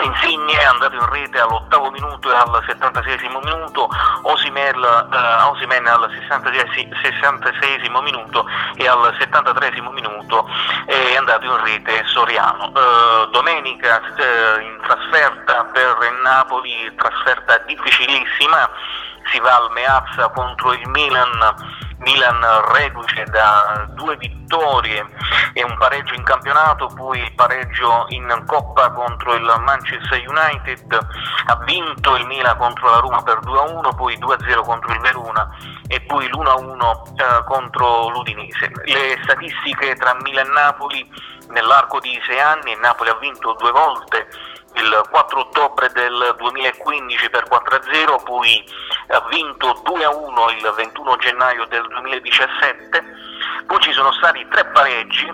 Insigne è andato in rete all'ottavo minuto e al 76 minuto, Osimen, eh, Osimen al 66, 66 minuto e al 73 minuto è andato in rete Soriano. Eh, domenica eh, in trasferta per Napoli, trasferta difficilissima, si va al Meazza contro il Milan Milan reduce da due vittorie e un pareggio in campionato, poi il pareggio in Coppa contro il Manchester United, ha vinto il Milan contro la Roma per 2-1, poi 2-0 contro il Verona e poi l'1-1 eh, contro l'Udinese. Le statistiche tra Milan e Napoli nell'arco di sei anni, Napoli ha vinto due volte il 4 ottobre del 2015 per 4-0, poi ha vinto 2-1 il 21 gennaio del 2017, poi ci sono stati tre pareggi, eh,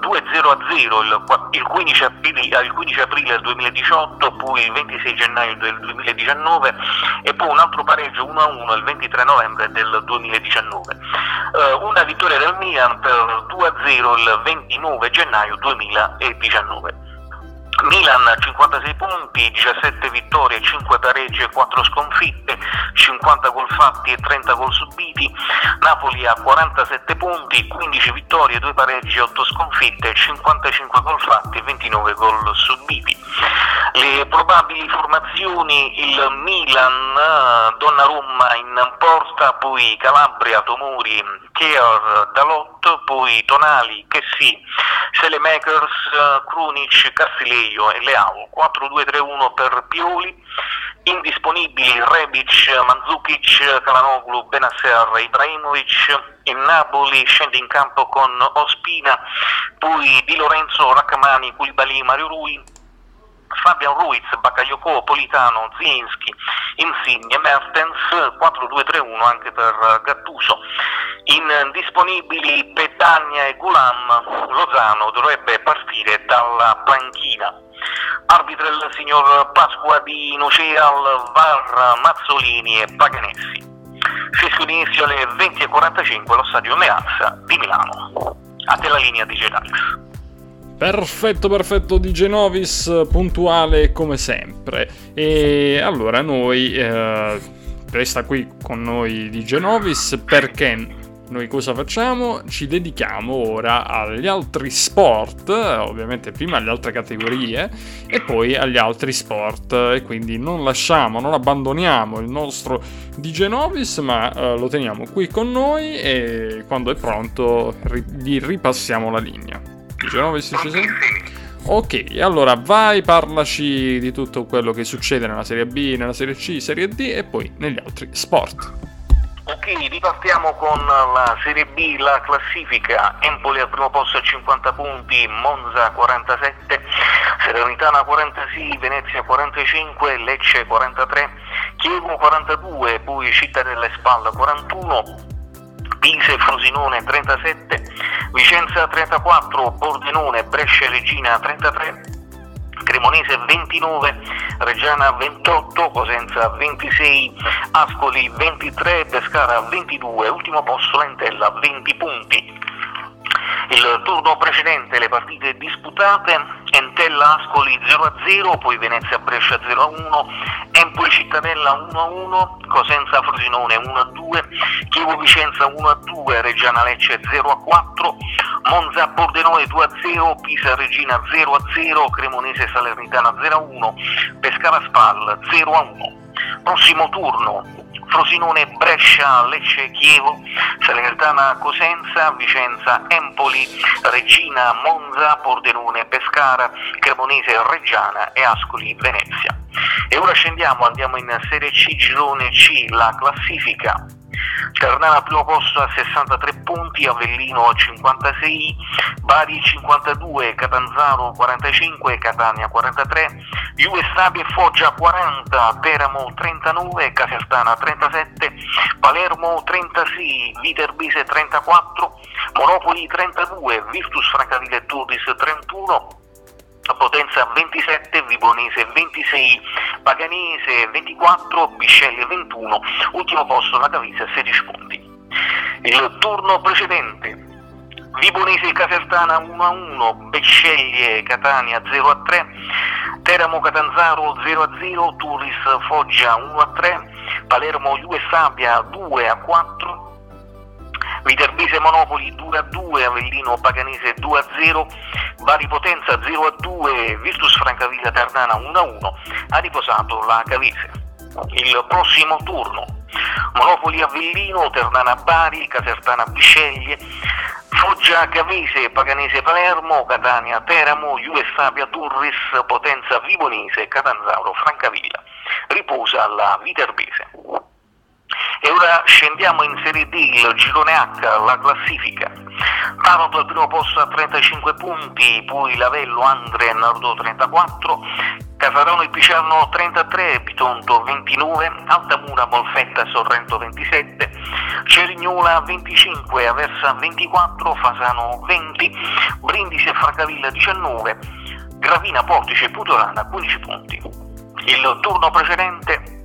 2-0-0 il, il, 15 aprile, il 15 aprile del 2018, poi il 26 gennaio del 2019 e poi un altro pareggio 1-1 il 23 novembre del 2019. Eh, una vittoria del Milan per 2-0 il 29 gennaio 2019. Milan 56 punti, 17 vittorie, 5 pareggi e 4 sconfitte, 50 gol fatti e 30 gol subiti. Napoli ha 47 punti, 15 vittorie, 2 pareggi e 8 sconfitte, 55 gol fatti e 29 gol subiti. Le probabili formazioni, il Milan, Donnarumma in porta, poi Calabria, Tomori, Keor, Dalot, poi Tonali, Chessy, Selemakers, Krunic, Castileio e Leao, 4-2-3-1 per Pioli, indisponibili Rebic, Mandzukic, Kalanoglu, Benasser, Ibrahimovic, il Napoli scende in campo con Ospina, poi Di Lorenzo, Rachmani, Koulibaly, Mario Rui, Fabian Ruiz, Bakayoko, Politano, Zinski, Insigne, Mertens, 4-2-3-1 anche per Gattuso. Indisponibili Petagna e Gulam, Lozano dovrebbe partire dalla panchina. Arbitra il signor Pasqua di Noceal, Var, Mazzolini e Paganessi. Fischio d'inizio alle 20.45 allo stadio Meazza di Milano. A te la linea di Gedax. Perfetto, perfetto di Genovis, puntuale come sempre. E allora noi eh, resta qui con noi di Genovis perché noi cosa facciamo? Ci dedichiamo ora agli altri sport, ovviamente prima alle altre categorie e poi agli altri sport e quindi non lasciamo, non abbandoniamo il nostro di Genovis ma eh, lo teniamo qui con noi e quando è pronto ri- gli ripassiamo la linea. 19 ci sei? Ok, allora vai, parlaci di tutto quello che succede nella Serie B, nella Serie C, Serie D e poi negli altri sport. Ok, ripartiamo con la Serie B, la classifica. Empoli al primo posto a 50 punti, Monza 47, Serenitana 46, Venezia 45, Lecce 43, Chievo 42, poi Cittadella e Spalla 41, Pise Frosinone 37, Vicenza 34, Pordenone, Brescia Regina 33, Cremonese 29, Reggiana 28, Cosenza 26, Ascoli 23, Pescara 22, ultimo posto Lentella 20 punti. Il turno precedente le partite disputate, Entella Ascoli 0-0, poi Venezia Brescia 0-1, Empoli Cittadella 1-1, Cosenza Frosinone 1-2, Chievo Vicenza 1-2, Reggiana Lecce 0-4, Monza Pordenone 2-0, Pisa Regina 0-0, Cremonese Salernitana 0-1, Pescara Spal 0-1. Prossimo turno, Frosinone, Brescia, Lecce, Chievo, Salernitana, Cosenza, Vicenza, Empoli, Regina, Monza, Pordenone, Pescara, Cremonese, Reggiana e Ascoli, Venezia. E ora scendiamo, andiamo in Serie C, Girone C, la classifica Ternana al primo posto a 63 punti, Avellino a 56, Bari 52, Catanzaro 45, Catania 43, Juve Stabia e Foggia 40, Teramo 39, Casertana 37, Palermo 36, Viterbese 34, Monopoli 32, Virtus Francaville Turis 31, Potenza 27, Vibonese 26, Paganese 24, Bisceglie 21, ultimo posto la Cavisa 16 punti. Il turno precedente Vibonese Casertana 1-1, Besceglie Catania 0-3, Teramo Catanzaro 0-0, Turris Foggia 1-3, Palermo Juve Sabia 2-4, Viterbese Monopoli 2-2, Avellino Paganese 2-0, Bari Potenza 0-2, Virtus Francavilla Tardana 1-1, ha riposato la Cavese. Il prossimo turno, Monopoli Avellino, Ternana Bari, Casertana Bisceglie, Foggia Cavese, Paganese Palermo, Catania Teramo, Juve Stabia Turris, Potenza Vibonese, Catanzaro Francavilla. Riposa la Viterbese. E ora scendiamo in Serie D, il girone H, la classifica. Taranto al primo posto a 35 punti, poi Lavello, Andre, Nardo 34, Casarano e Piciarno 33, Bitonto 29, Altamura, Molfetta e Sorrento 27, Cerignola 25, Aversa 24, Fasano 20, Brindisi e Francavilla 19, Gravina, Portice e Putolana 15 punti. Il turno precedente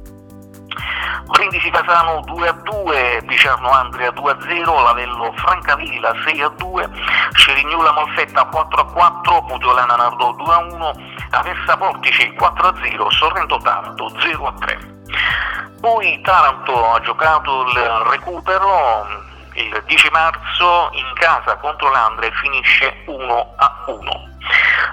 Brindisi Casano 2 a 2, Picerno Andria 2 a 0, Lavello Francavilla 6 a 2, Cerignola Molfetta 4 a 4, Pugiolana Nardo 2 a 1, Aversa Portici 4 a 0, Sorrento Taranto 0 a 3. Poi Taranto ha giocato il recupero il 10 marzo in casa contro l'Andre finisce 1 a 1.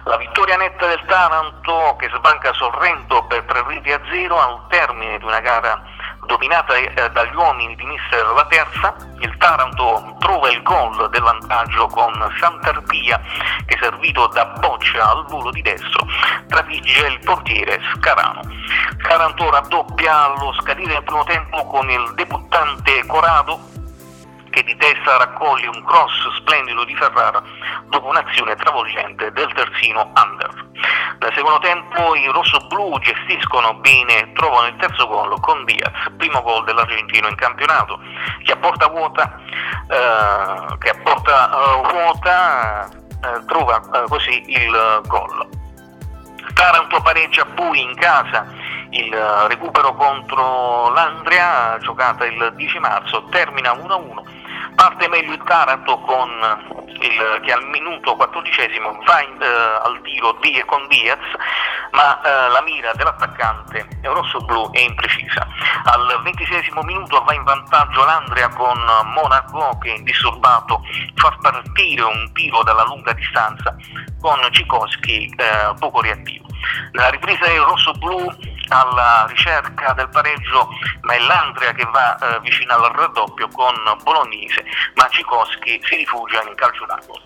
La vittoria netta del Taranto che sbanca Sorrento per 3 reti a 0 al termine di una gara dominata eh, dagli uomini di mister La Terza, il Taranto trova il gol del vantaggio con Santarpia che servito da Boccia al volo di destro trafigge il portiere Scarano. Taranto raddoppia allo scadere del primo tempo con il debuttante Corado che di testa raccoglie un cross splendido di Ferrara dopo un'azione travolgente del terzino Under. Nel secondo tempo i rossoblù gestiscono bene, trovano il terzo gol con Diaz, primo gol dell'argentino in campionato, che a porta vuota, eh, che a porta, eh, vuota eh, trova eh, così il gol. Taranto pareggia poi in casa il recupero contro l'Andria, giocata il 10 marzo, termina 1-1 Parte meglio il Taranto con il, che al minuto quattordicesimo va in, eh, al tiro di, con Diaz, ma eh, la mira dell'attaccante rosso-blu è imprecisa. Al ventisesimo minuto va in vantaggio l'Andrea con Monaco che indisturbato fa partire un tiro dalla lunga distanza con Cicoschi eh, poco reattivo. Nella ripresa del rosso-blu alla ricerca del pareggio, ma è l'Andrea che va eh, vicino al raddoppio con Bolognese, ma Cicoschi si rifugia in calcio d'angolo.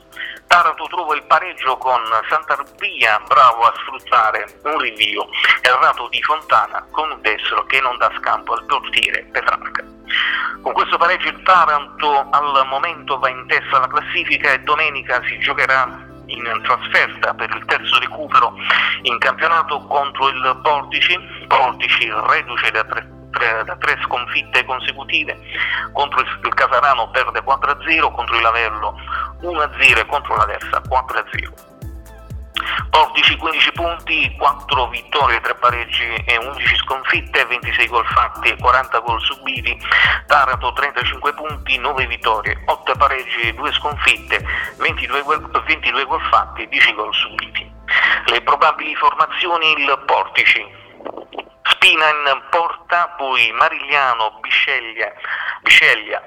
Taranto trova il pareggio con Sant'Arbia, bravo a sfruttare un rinvio errato di Fontana con un destro che non dà scampo al portiere Petrarca. Con questo pareggio il Taranto al momento va in testa alla classifica e domenica si giocherà in trasferta per il terzo recupero in campionato contro il Portici, Portici reduce da tre, da tre sconfitte consecutive, contro il, il Casarano perde 4-0, contro il Lavello 1-0 e contro la Versa 4-0. Portici 15 punti, 4 vittorie, 3 pareggi e 11 sconfitte, 26 gol fatti e 40 gol subiti. Taranto 35 punti, 9 vittorie, 8 pareggi e 2 sconfitte, 22 gol, 22 gol fatti e 10 gol subiti. Le probabili formazioni il Portici, Spina in porta, poi Marigliano, Bisceglia, Bisceglia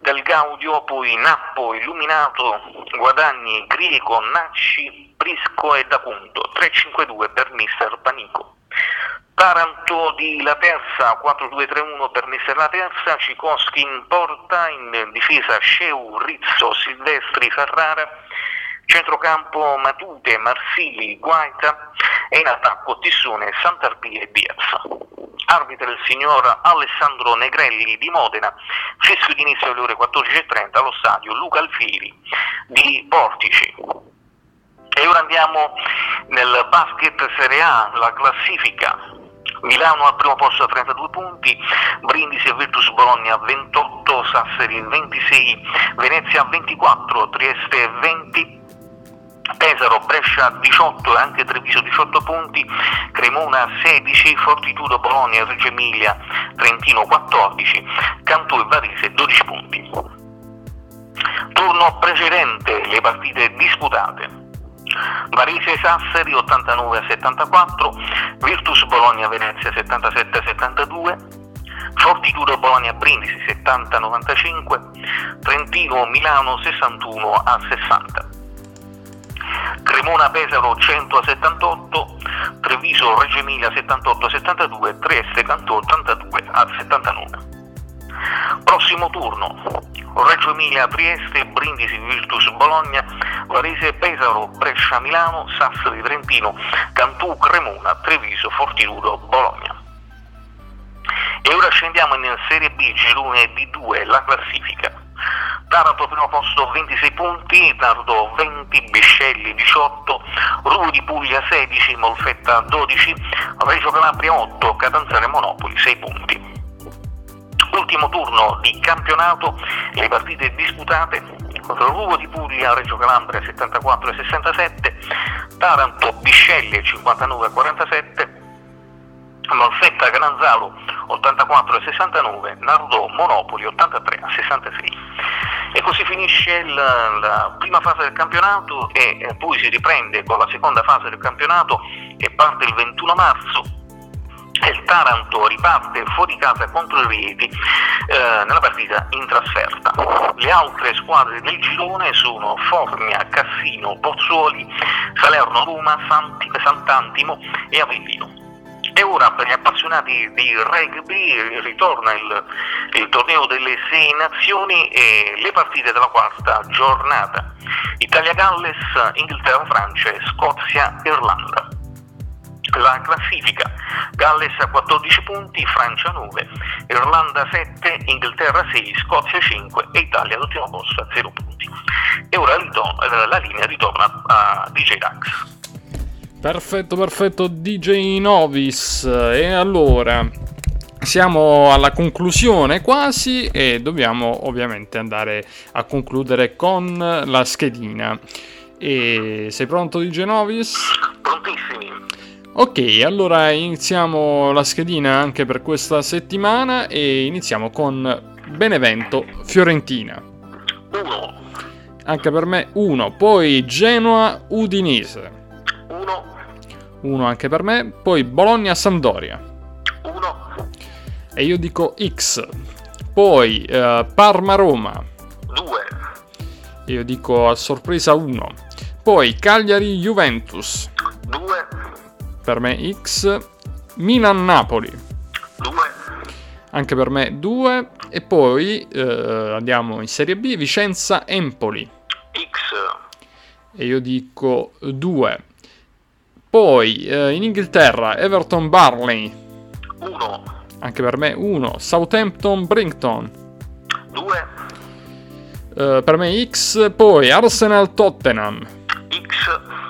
Del Gaudio, poi Nappo, Illuminato, Guadagni, Griego, Nacci, Prisco e da punto 3-5-2 per mister Panico. Taranto di La Terza 4-2-3-1 per mister La Terza, Cicoschi in porta, in difesa Sceu, Rizzo, Silvestri, Ferrara, centrocampo Matute, Marsili, Guaita e in attacco Tissone, Sant'Arpia e Diaz. Arbitra il signor Alessandro Negrelli di Modena, fischio d'inizio alle ore 14.30 allo stadio Luca Alfieri di Portici. E ora andiamo nel basket Serie A, la classifica. Milano al primo posto a 32 punti, Brindisi e Virtus Bologna a 28, Sassari 26, Venezia a 24, Trieste 20, Pesaro, Brescia 18 e anche Treviso 18 punti, Cremona 16, Fortitudo, Bologna, Reggio Emilia, Trentino 14, Cantù e Varese 12 punti. Turno precedente, le partite disputate. Varese Sassari 89 a 74, Virtus Bologna Venezia 77 a 72, Fortitudo Bologna Brindisi 70 a 95, Trentino Milano 61 a 60. Cremona Pesaro 100 a 78, Treviso Reggio Emilia 78 a 72, Trieste Cantò 82 a 79. Prossimo turno, Reggio Emilia Trieste, Brindisi Virtus Bologna, Varese Pesaro, Brescia Milano, Sassari Trentino, Cantù Cremona, Treviso Fortitudo Bologna. E ora scendiamo in Serie B, girone D2, la classifica. Taranto primo posto 26 punti, Nardo 20, Biscelli 18, Ruvo di Puglia 16, Molfetta 12, Reggio Calabria 8, Catanzare Monopoli 6 punti. Ultimo turno di campionato, le partite disputate contro Ruvo di Puglia, Reggio Calabria 74 e 67, Taranto Biscelli 59 e 47, Malfetta Granzalo 84 e 69, Nardò Monopoli 83 a 66. E così finisce la, la prima fase del campionato e, e poi si riprende con la seconda fase del campionato e parte il 21 marzo il Taranto riparte fuori casa contro il Rieti eh, nella partita in trasferta. Le altre squadre del girone sono Formia, Cassino, Pozzuoli, Salerno Roma, Santi, Sant'Antimo e Avellino. E ora per gli appassionati di rugby ritorna il, il torneo delle sei nazioni e le partite della quarta giornata. Italia-Galles, Inghilterra-Francia, Scozia-Irlanda. La classifica, Galles a 14 punti, Francia 9, Irlanda 7, Inghilterra 6, Scozia 5 e Italia all'ultimo posto a 0 punti. E ora la linea ritorna a DJ Dax. Perfetto, perfetto, DJ Novis. E allora, siamo alla conclusione quasi e dobbiamo ovviamente andare a concludere con la schedina. E sei pronto DJ Novis? Prontissimi. Ok, allora iniziamo la schedina anche per questa settimana e iniziamo con Benevento Fiorentina. 1, Anche per me 1, poi Genoa Udinese. 1, 1 anche per me, poi Bologna Sampdoria. 1, E io dico X. Poi eh, Parma Roma. 2, E io dico a sorpresa 1. Poi Cagliari Juventus. 2, Per me X. Milan Napoli. 2, Anche per me 2. E poi eh, andiamo in Serie B Vicenza Empoli. X, E io dico 2. Poi eh, in Inghilterra Everton Barley. 1, Anche per me 1. Southampton Brington. 2, Eh, per me X. Poi Arsenal Tottenham. X, E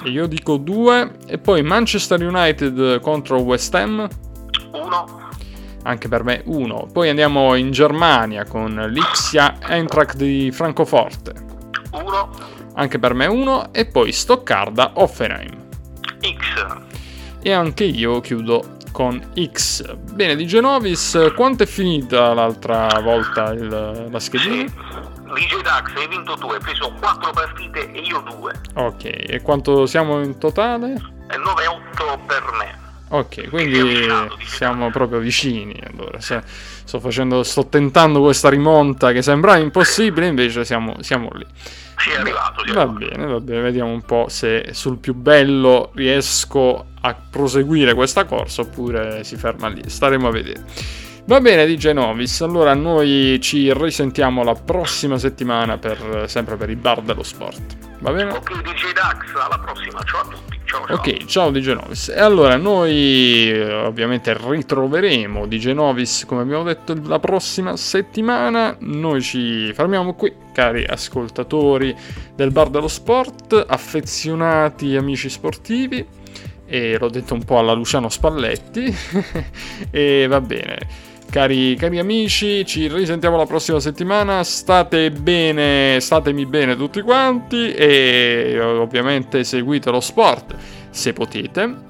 io dico 2. E poi Manchester United contro West Ham. 1, Anche per me 1. Poi andiamo in Germania con l'Ixia Eintracht di Francoforte. 1, Anche per me 1. E poi Stoccarda Offenheim. X. E anche io chiudo con X. Bene, di Genovis, quanto è finita l'altra volta il- la schedina? DJ Dax, hai vinto tu, hai preso 4 partite e io 2. Ok, e quanto siamo in totale? E 9-8 per me. Ok, quindi siamo proprio vicini. Allora, sto facendo, sto tentando questa rimonta che sembrava impossibile, invece siamo, siamo lì. Sei arrivato, sei Va arrivato. bene, va bene, vediamo un po' se sul più bello riesco a proseguire questa corsa oppure si ferma lì. Staremo a vedere. Va bene, DJ Novis. Allora noi ci risentiamo la prossima settimana per, sempre per i bar dello sport. Va bene? Ok, DJ Dax, alla prossima. Ciao a tutti. Ciao, ciao. Ok, ciao DJ Novis. E allora noi eh, ovviamente ritroveremo DJ Novis, come abbiamo detto, la prossima settimana. Noi ci fermiamo qui, cari ascoltatori del Bar dello Sport, affezionati amici sportivi. E l'ho detto un po' alla Luciano Spalletti. [laughs] e va bene. Cari, cari amici, ci risentiamo la prossima settimana. State bene, statemi bene tutti quanti e ovviamente seguite lo sport se potete.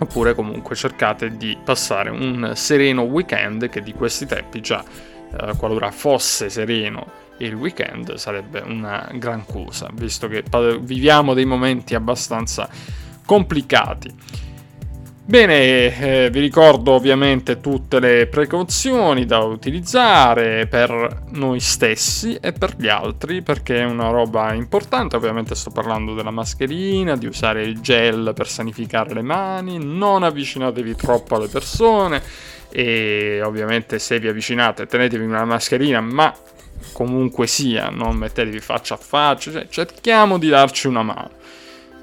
Oppure comunque cercate di passare un sereno weekend che di questi tempi già, eh, qualora fosse sereno il weekend sarebbe una gran cosa, visto che viviamo dei momenti abbastanza complicati. Bene, eh, vi ricordo ovviamente tutte le precauzioni da utilizzare per noi stessi e per gli altri perché è una roba importante, ovviamente sto parlando della mascherina, di usare il gel per sanificare le mani, non avvicinatevi troppo alle persone e ovviamente se vi avvicinate tenetevi una mascherina ma comunque sia non mettetevi faccia a faccia, cioè, cerchiamo di darci una mano,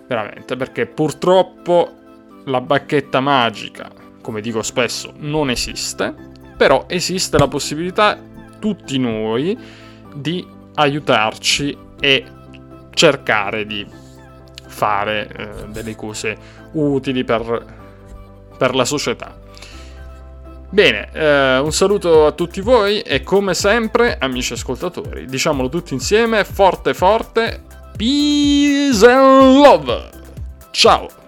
veramente perché purtroppo la bacchetta magica, come dico spesso, non esiste, però esiste la possibilità, tutti noi, di aiutarci e cercare di fare eh, delle cose utili per, per la società. Bene, eh, un saluto a tutti voi e come sempre, amici ascoltatori, diciamolo tutti insieme, forte forte, peace and love! Ciao!